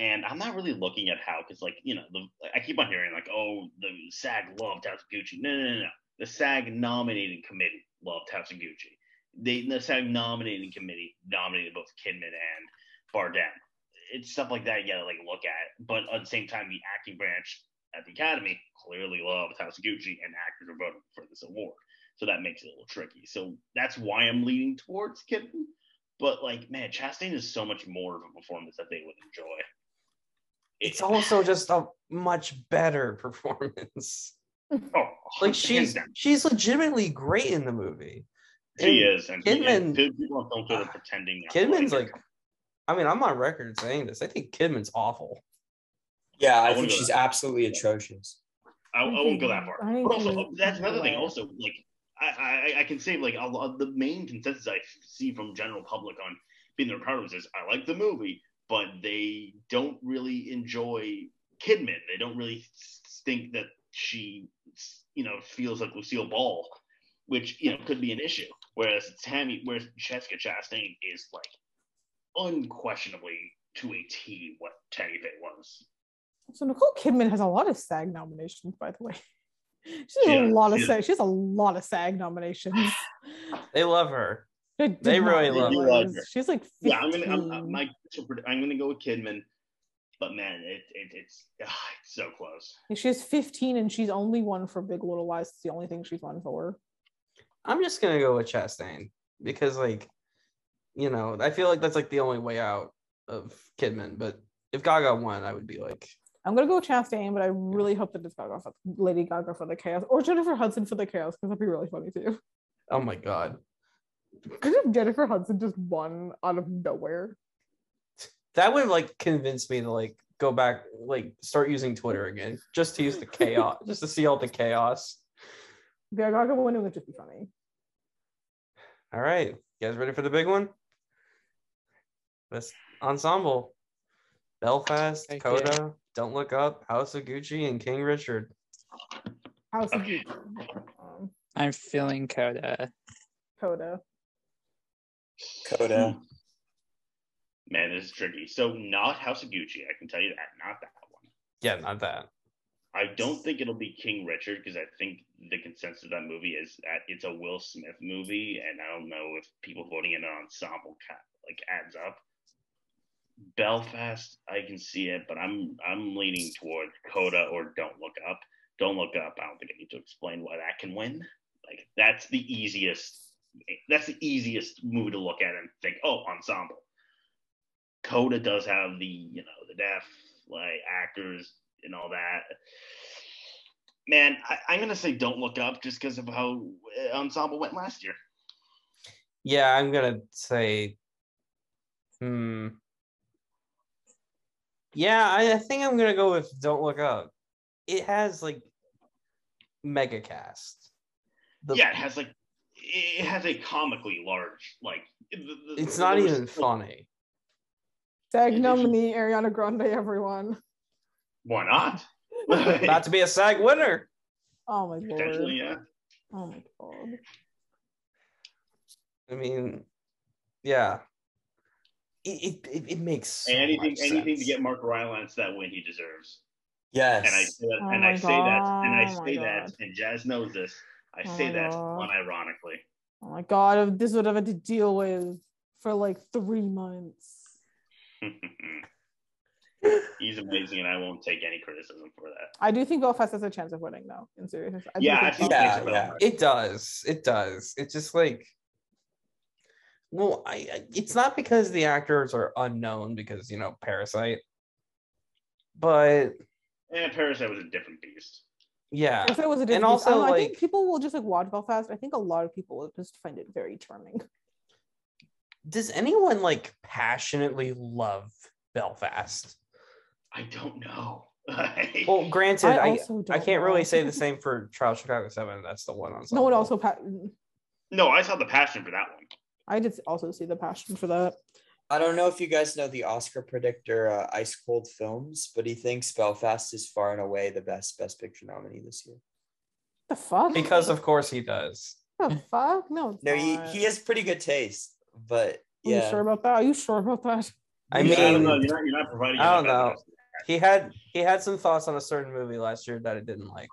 And I'm not really looking at how, because like you know, the, I keep on hearing like, oh, the SAG loved House of Gucci. No, no, no, no. The SAG nominating committee loved House of Gucci. They, the SAG nominating committee nominated both Kidman and Bardem. It's stuff like that you gotta like look at. But at the same time, the acting branch at the Academy clearly loved House of Gucci, and actors are voting for this award. So that makes it a little tricky. So that's why I'm leaning towards Kidman. But like, man, Chastain is so much more of a performance that they would enjoy. It's also just a much better performance. oh, Like she's she's legitimately great in the movie. She and is, and, Kidman- and people on film Twitter Ah, pretending. not Kidman's her. like I mean, I'm on record saying this. I think Kidman's awful. Yeah, I I think she's that. absolutely atrocious. I, I won't go that far. But also, that's another thing. Also, like I, I, I can say like a lot, the main consensus I see from general public on being the Ricardos is I like the movie, but they don't really enjoy Kidman. They don't really think that she, you know, feels like Lucille Ball, which you know could be an issue. Whereas Tammy, whereas Jessica Chastain is like unquestionably to a T what Tammy Faye was. So Nicole Kidman has a lot of SAG nominations, by the way. She has Yeah, a lot of. SAG. She has a lot of SAG nominations. They love her. They, did They really love realize. her. She's like 15. Yeah, I'm gonna I'm, I'm, my, I'm gonna go with Kidman, but man, it, it it's, ah, it's so close. She has 15 and she's only won for Big Little Lies. It's the only thing she's won for. I'm just gonna go with Chastain because, like, you know, I feel like that's like the only way out of Kidman. But if Gaga won, I would be like, I'm gonna go with Chastain, but I really hope that it's Gaga for, Lady Gaga for the chaos or Jennifer Hudson for the chaos because that'd be really funny too. oh my god, Could if Jennifer Hudson just won out of nowhere? that would like convince me to like go back, like start using Twitter again, just to use the chaos, just to see all the chaos. Yeah, Gaga winning would just be funny. All right, you guys ready for the big one? This ensemble: Belfast, Heck Coda, Don't Look Up, House of Gucci, and King Richard. House of Okay. Gucci. I'm feeling Coda. Coda. Coda. Man, this is tricky. So not House of Gucci, I can tell you that, not that one. Yeah, not that. I don't think it'll be King Richard because I think the consensus of that movie is that it's a Will Smith movie, and I don't know if people voting in an ensemble ca- like adds up. Belfast, I can see it, but I'm I'm leaning towards Coda or Don't Look Up. Don't Look Up. I don't think I need to explain why that can win. Like that's the easiest. That's the easiest movie to look at and think, oh, ensemble. Coda does have the you know the deaf like actors and all that. Man, I, I'm gonna say Don't Look Up just because of how uh, ensemble went last year. Yeah, I'm gonna say. Hmm. Yeah, I, I think I'm gonna go with Don't Look Up. It has like mega cast. The- yeah, it has like it has a comically large like. the- the- It's not there even funny. Tag Yeah, they nominee Ariana Grande, everyone. Why not? About to be a SAG winner. Oh my lord. Potentially, yeah. Oh my god. I mean, yeah. It it, it, it makes so anything much anything to get Mark Rylance that win he deserves. Yes. And I say that, Oh and I say that, and I God, oh say that, God. and Jazz knows this. I Oh say that God. unironically. Oh my god, this would have had to deal with for like three months. He's amazing, and I won't take any criticism for that. I do think Belfast has a chance of winning though, in seriousness. I Yeah, think think Yeah, yeah. It does. It does. It's just like, well, I, I it's not because the actors are unknown because you know Parasite, but And Parasite was a different beast. yeah, If it was a And different, also, I, don't I think people will just like watch Belfast. I think a lot of people will just find it very charming. does anyone like passionately love Belfast? I don't know. Well, granted, I I also I, don't can't really say the same for Trial Chicago Seven. That's the one on. No one also, pa- no, I saw the passion for that one. I did also see the passion for that. I don't know if you guys know the Oscar predictor uh, Ice Cold Films, but he thinks Belfast is far and away the best Best Picture nominee this year. The fuck? because of course he does. the fuck? No, No, he, not. he has pretty good taste, but Are you yeah. sure about that? Are you sure about that? I Yeah, mean, I don't know. You're not, you're not providing. I don't know. evidence. He had he had some thoughts on a certain movie last year that I didn't like.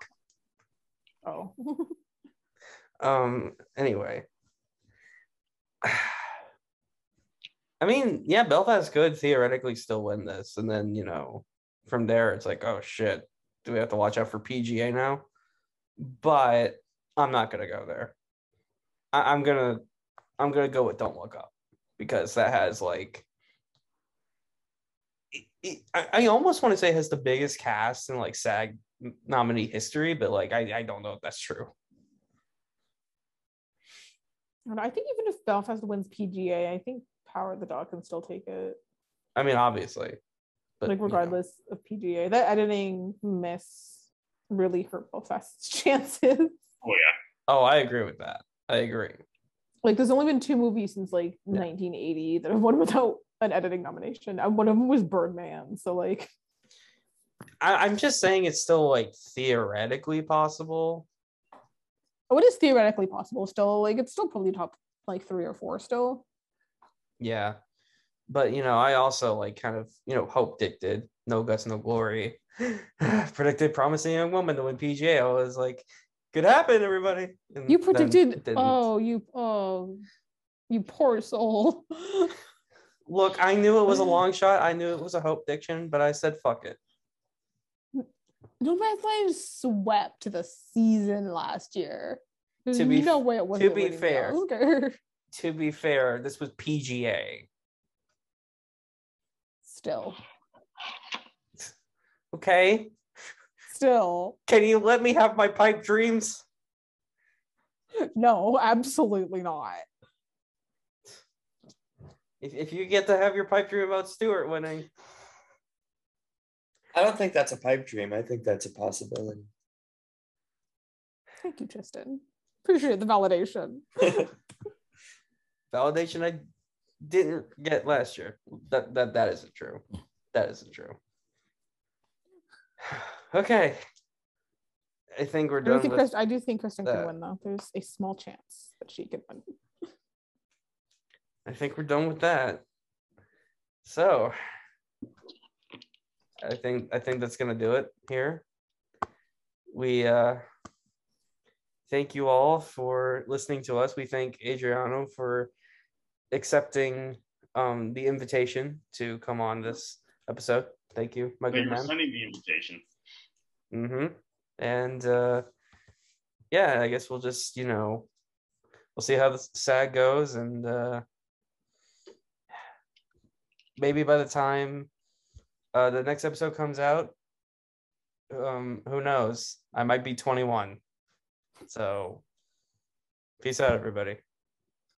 Oh. Um. Anyway, I mean, yeah, Belfast could theoretically still win this, and then you know, from there it's like, oh shit, do we have to watch out for PGA now? But I'm not gonna go there. I, I'm gonna I'm gonna go with Don't Look Up because that has like. It- it- I, I almost want to say it has the biggest cast in like SAG nominee history, but like I, I don't know if that's true. And I think even if Belfast wins PGA, I think Power of the Dog can still take it. I mean, obviously, but like you know. regardless of PGA, that editing miss really hurt Belfast's chances. Oh yeah. Oh, I agree with that. I agree. Like, there's only been two movies since like Yeah. 1980 that have won without an editing nomination. And one of them was Birdman. So like, I, I'm just saying it's still like theoretically possible. oh, it is theoretically possible still. Like, it's still probably top like three or four still. Yeah. But you know, I also like kind of, you know, hope Dick did no guts, no glory. predicted promising young woman to win PGA. I was like, could happen, everybody. And You predicted. Oh, you. Oh, you poor soul. Look, I knew it was a mm. long shot. I knew it was a hope diction, but I said fuck it. Nomadland swept the season last year. There's To be- no way it wasn't be fair. To be fair, this was PGA. Still, Okay. still, Can you let me have my pipe dreams? no, absolutely not. If, if you get to have your pipe dream about Stewart winning, I don't think that's a pipe dream. I think that's a possibility. Thank you, Tristan. Appreciate the validation. validation I didn't get last year. That that that isn't true. That isn't true. Okay. I think we're done. I do done think with Chris, I do think Kristen that. can win though. There's a small chance that she can win. I think we're done with that. So I think I think that's gonna do it here. We uh thank you all for listening to us. We thank Adriano for accepting um the invitation to come on this episode. Thank you, my good man. sending the invitation. Mm-hmm. And uh yeah, I guess we'll just, you know, we'll see how the SAG goes and uh maybe by the time uh the next episode comes out, um, who knows? I might be 21. So peace out, everybody.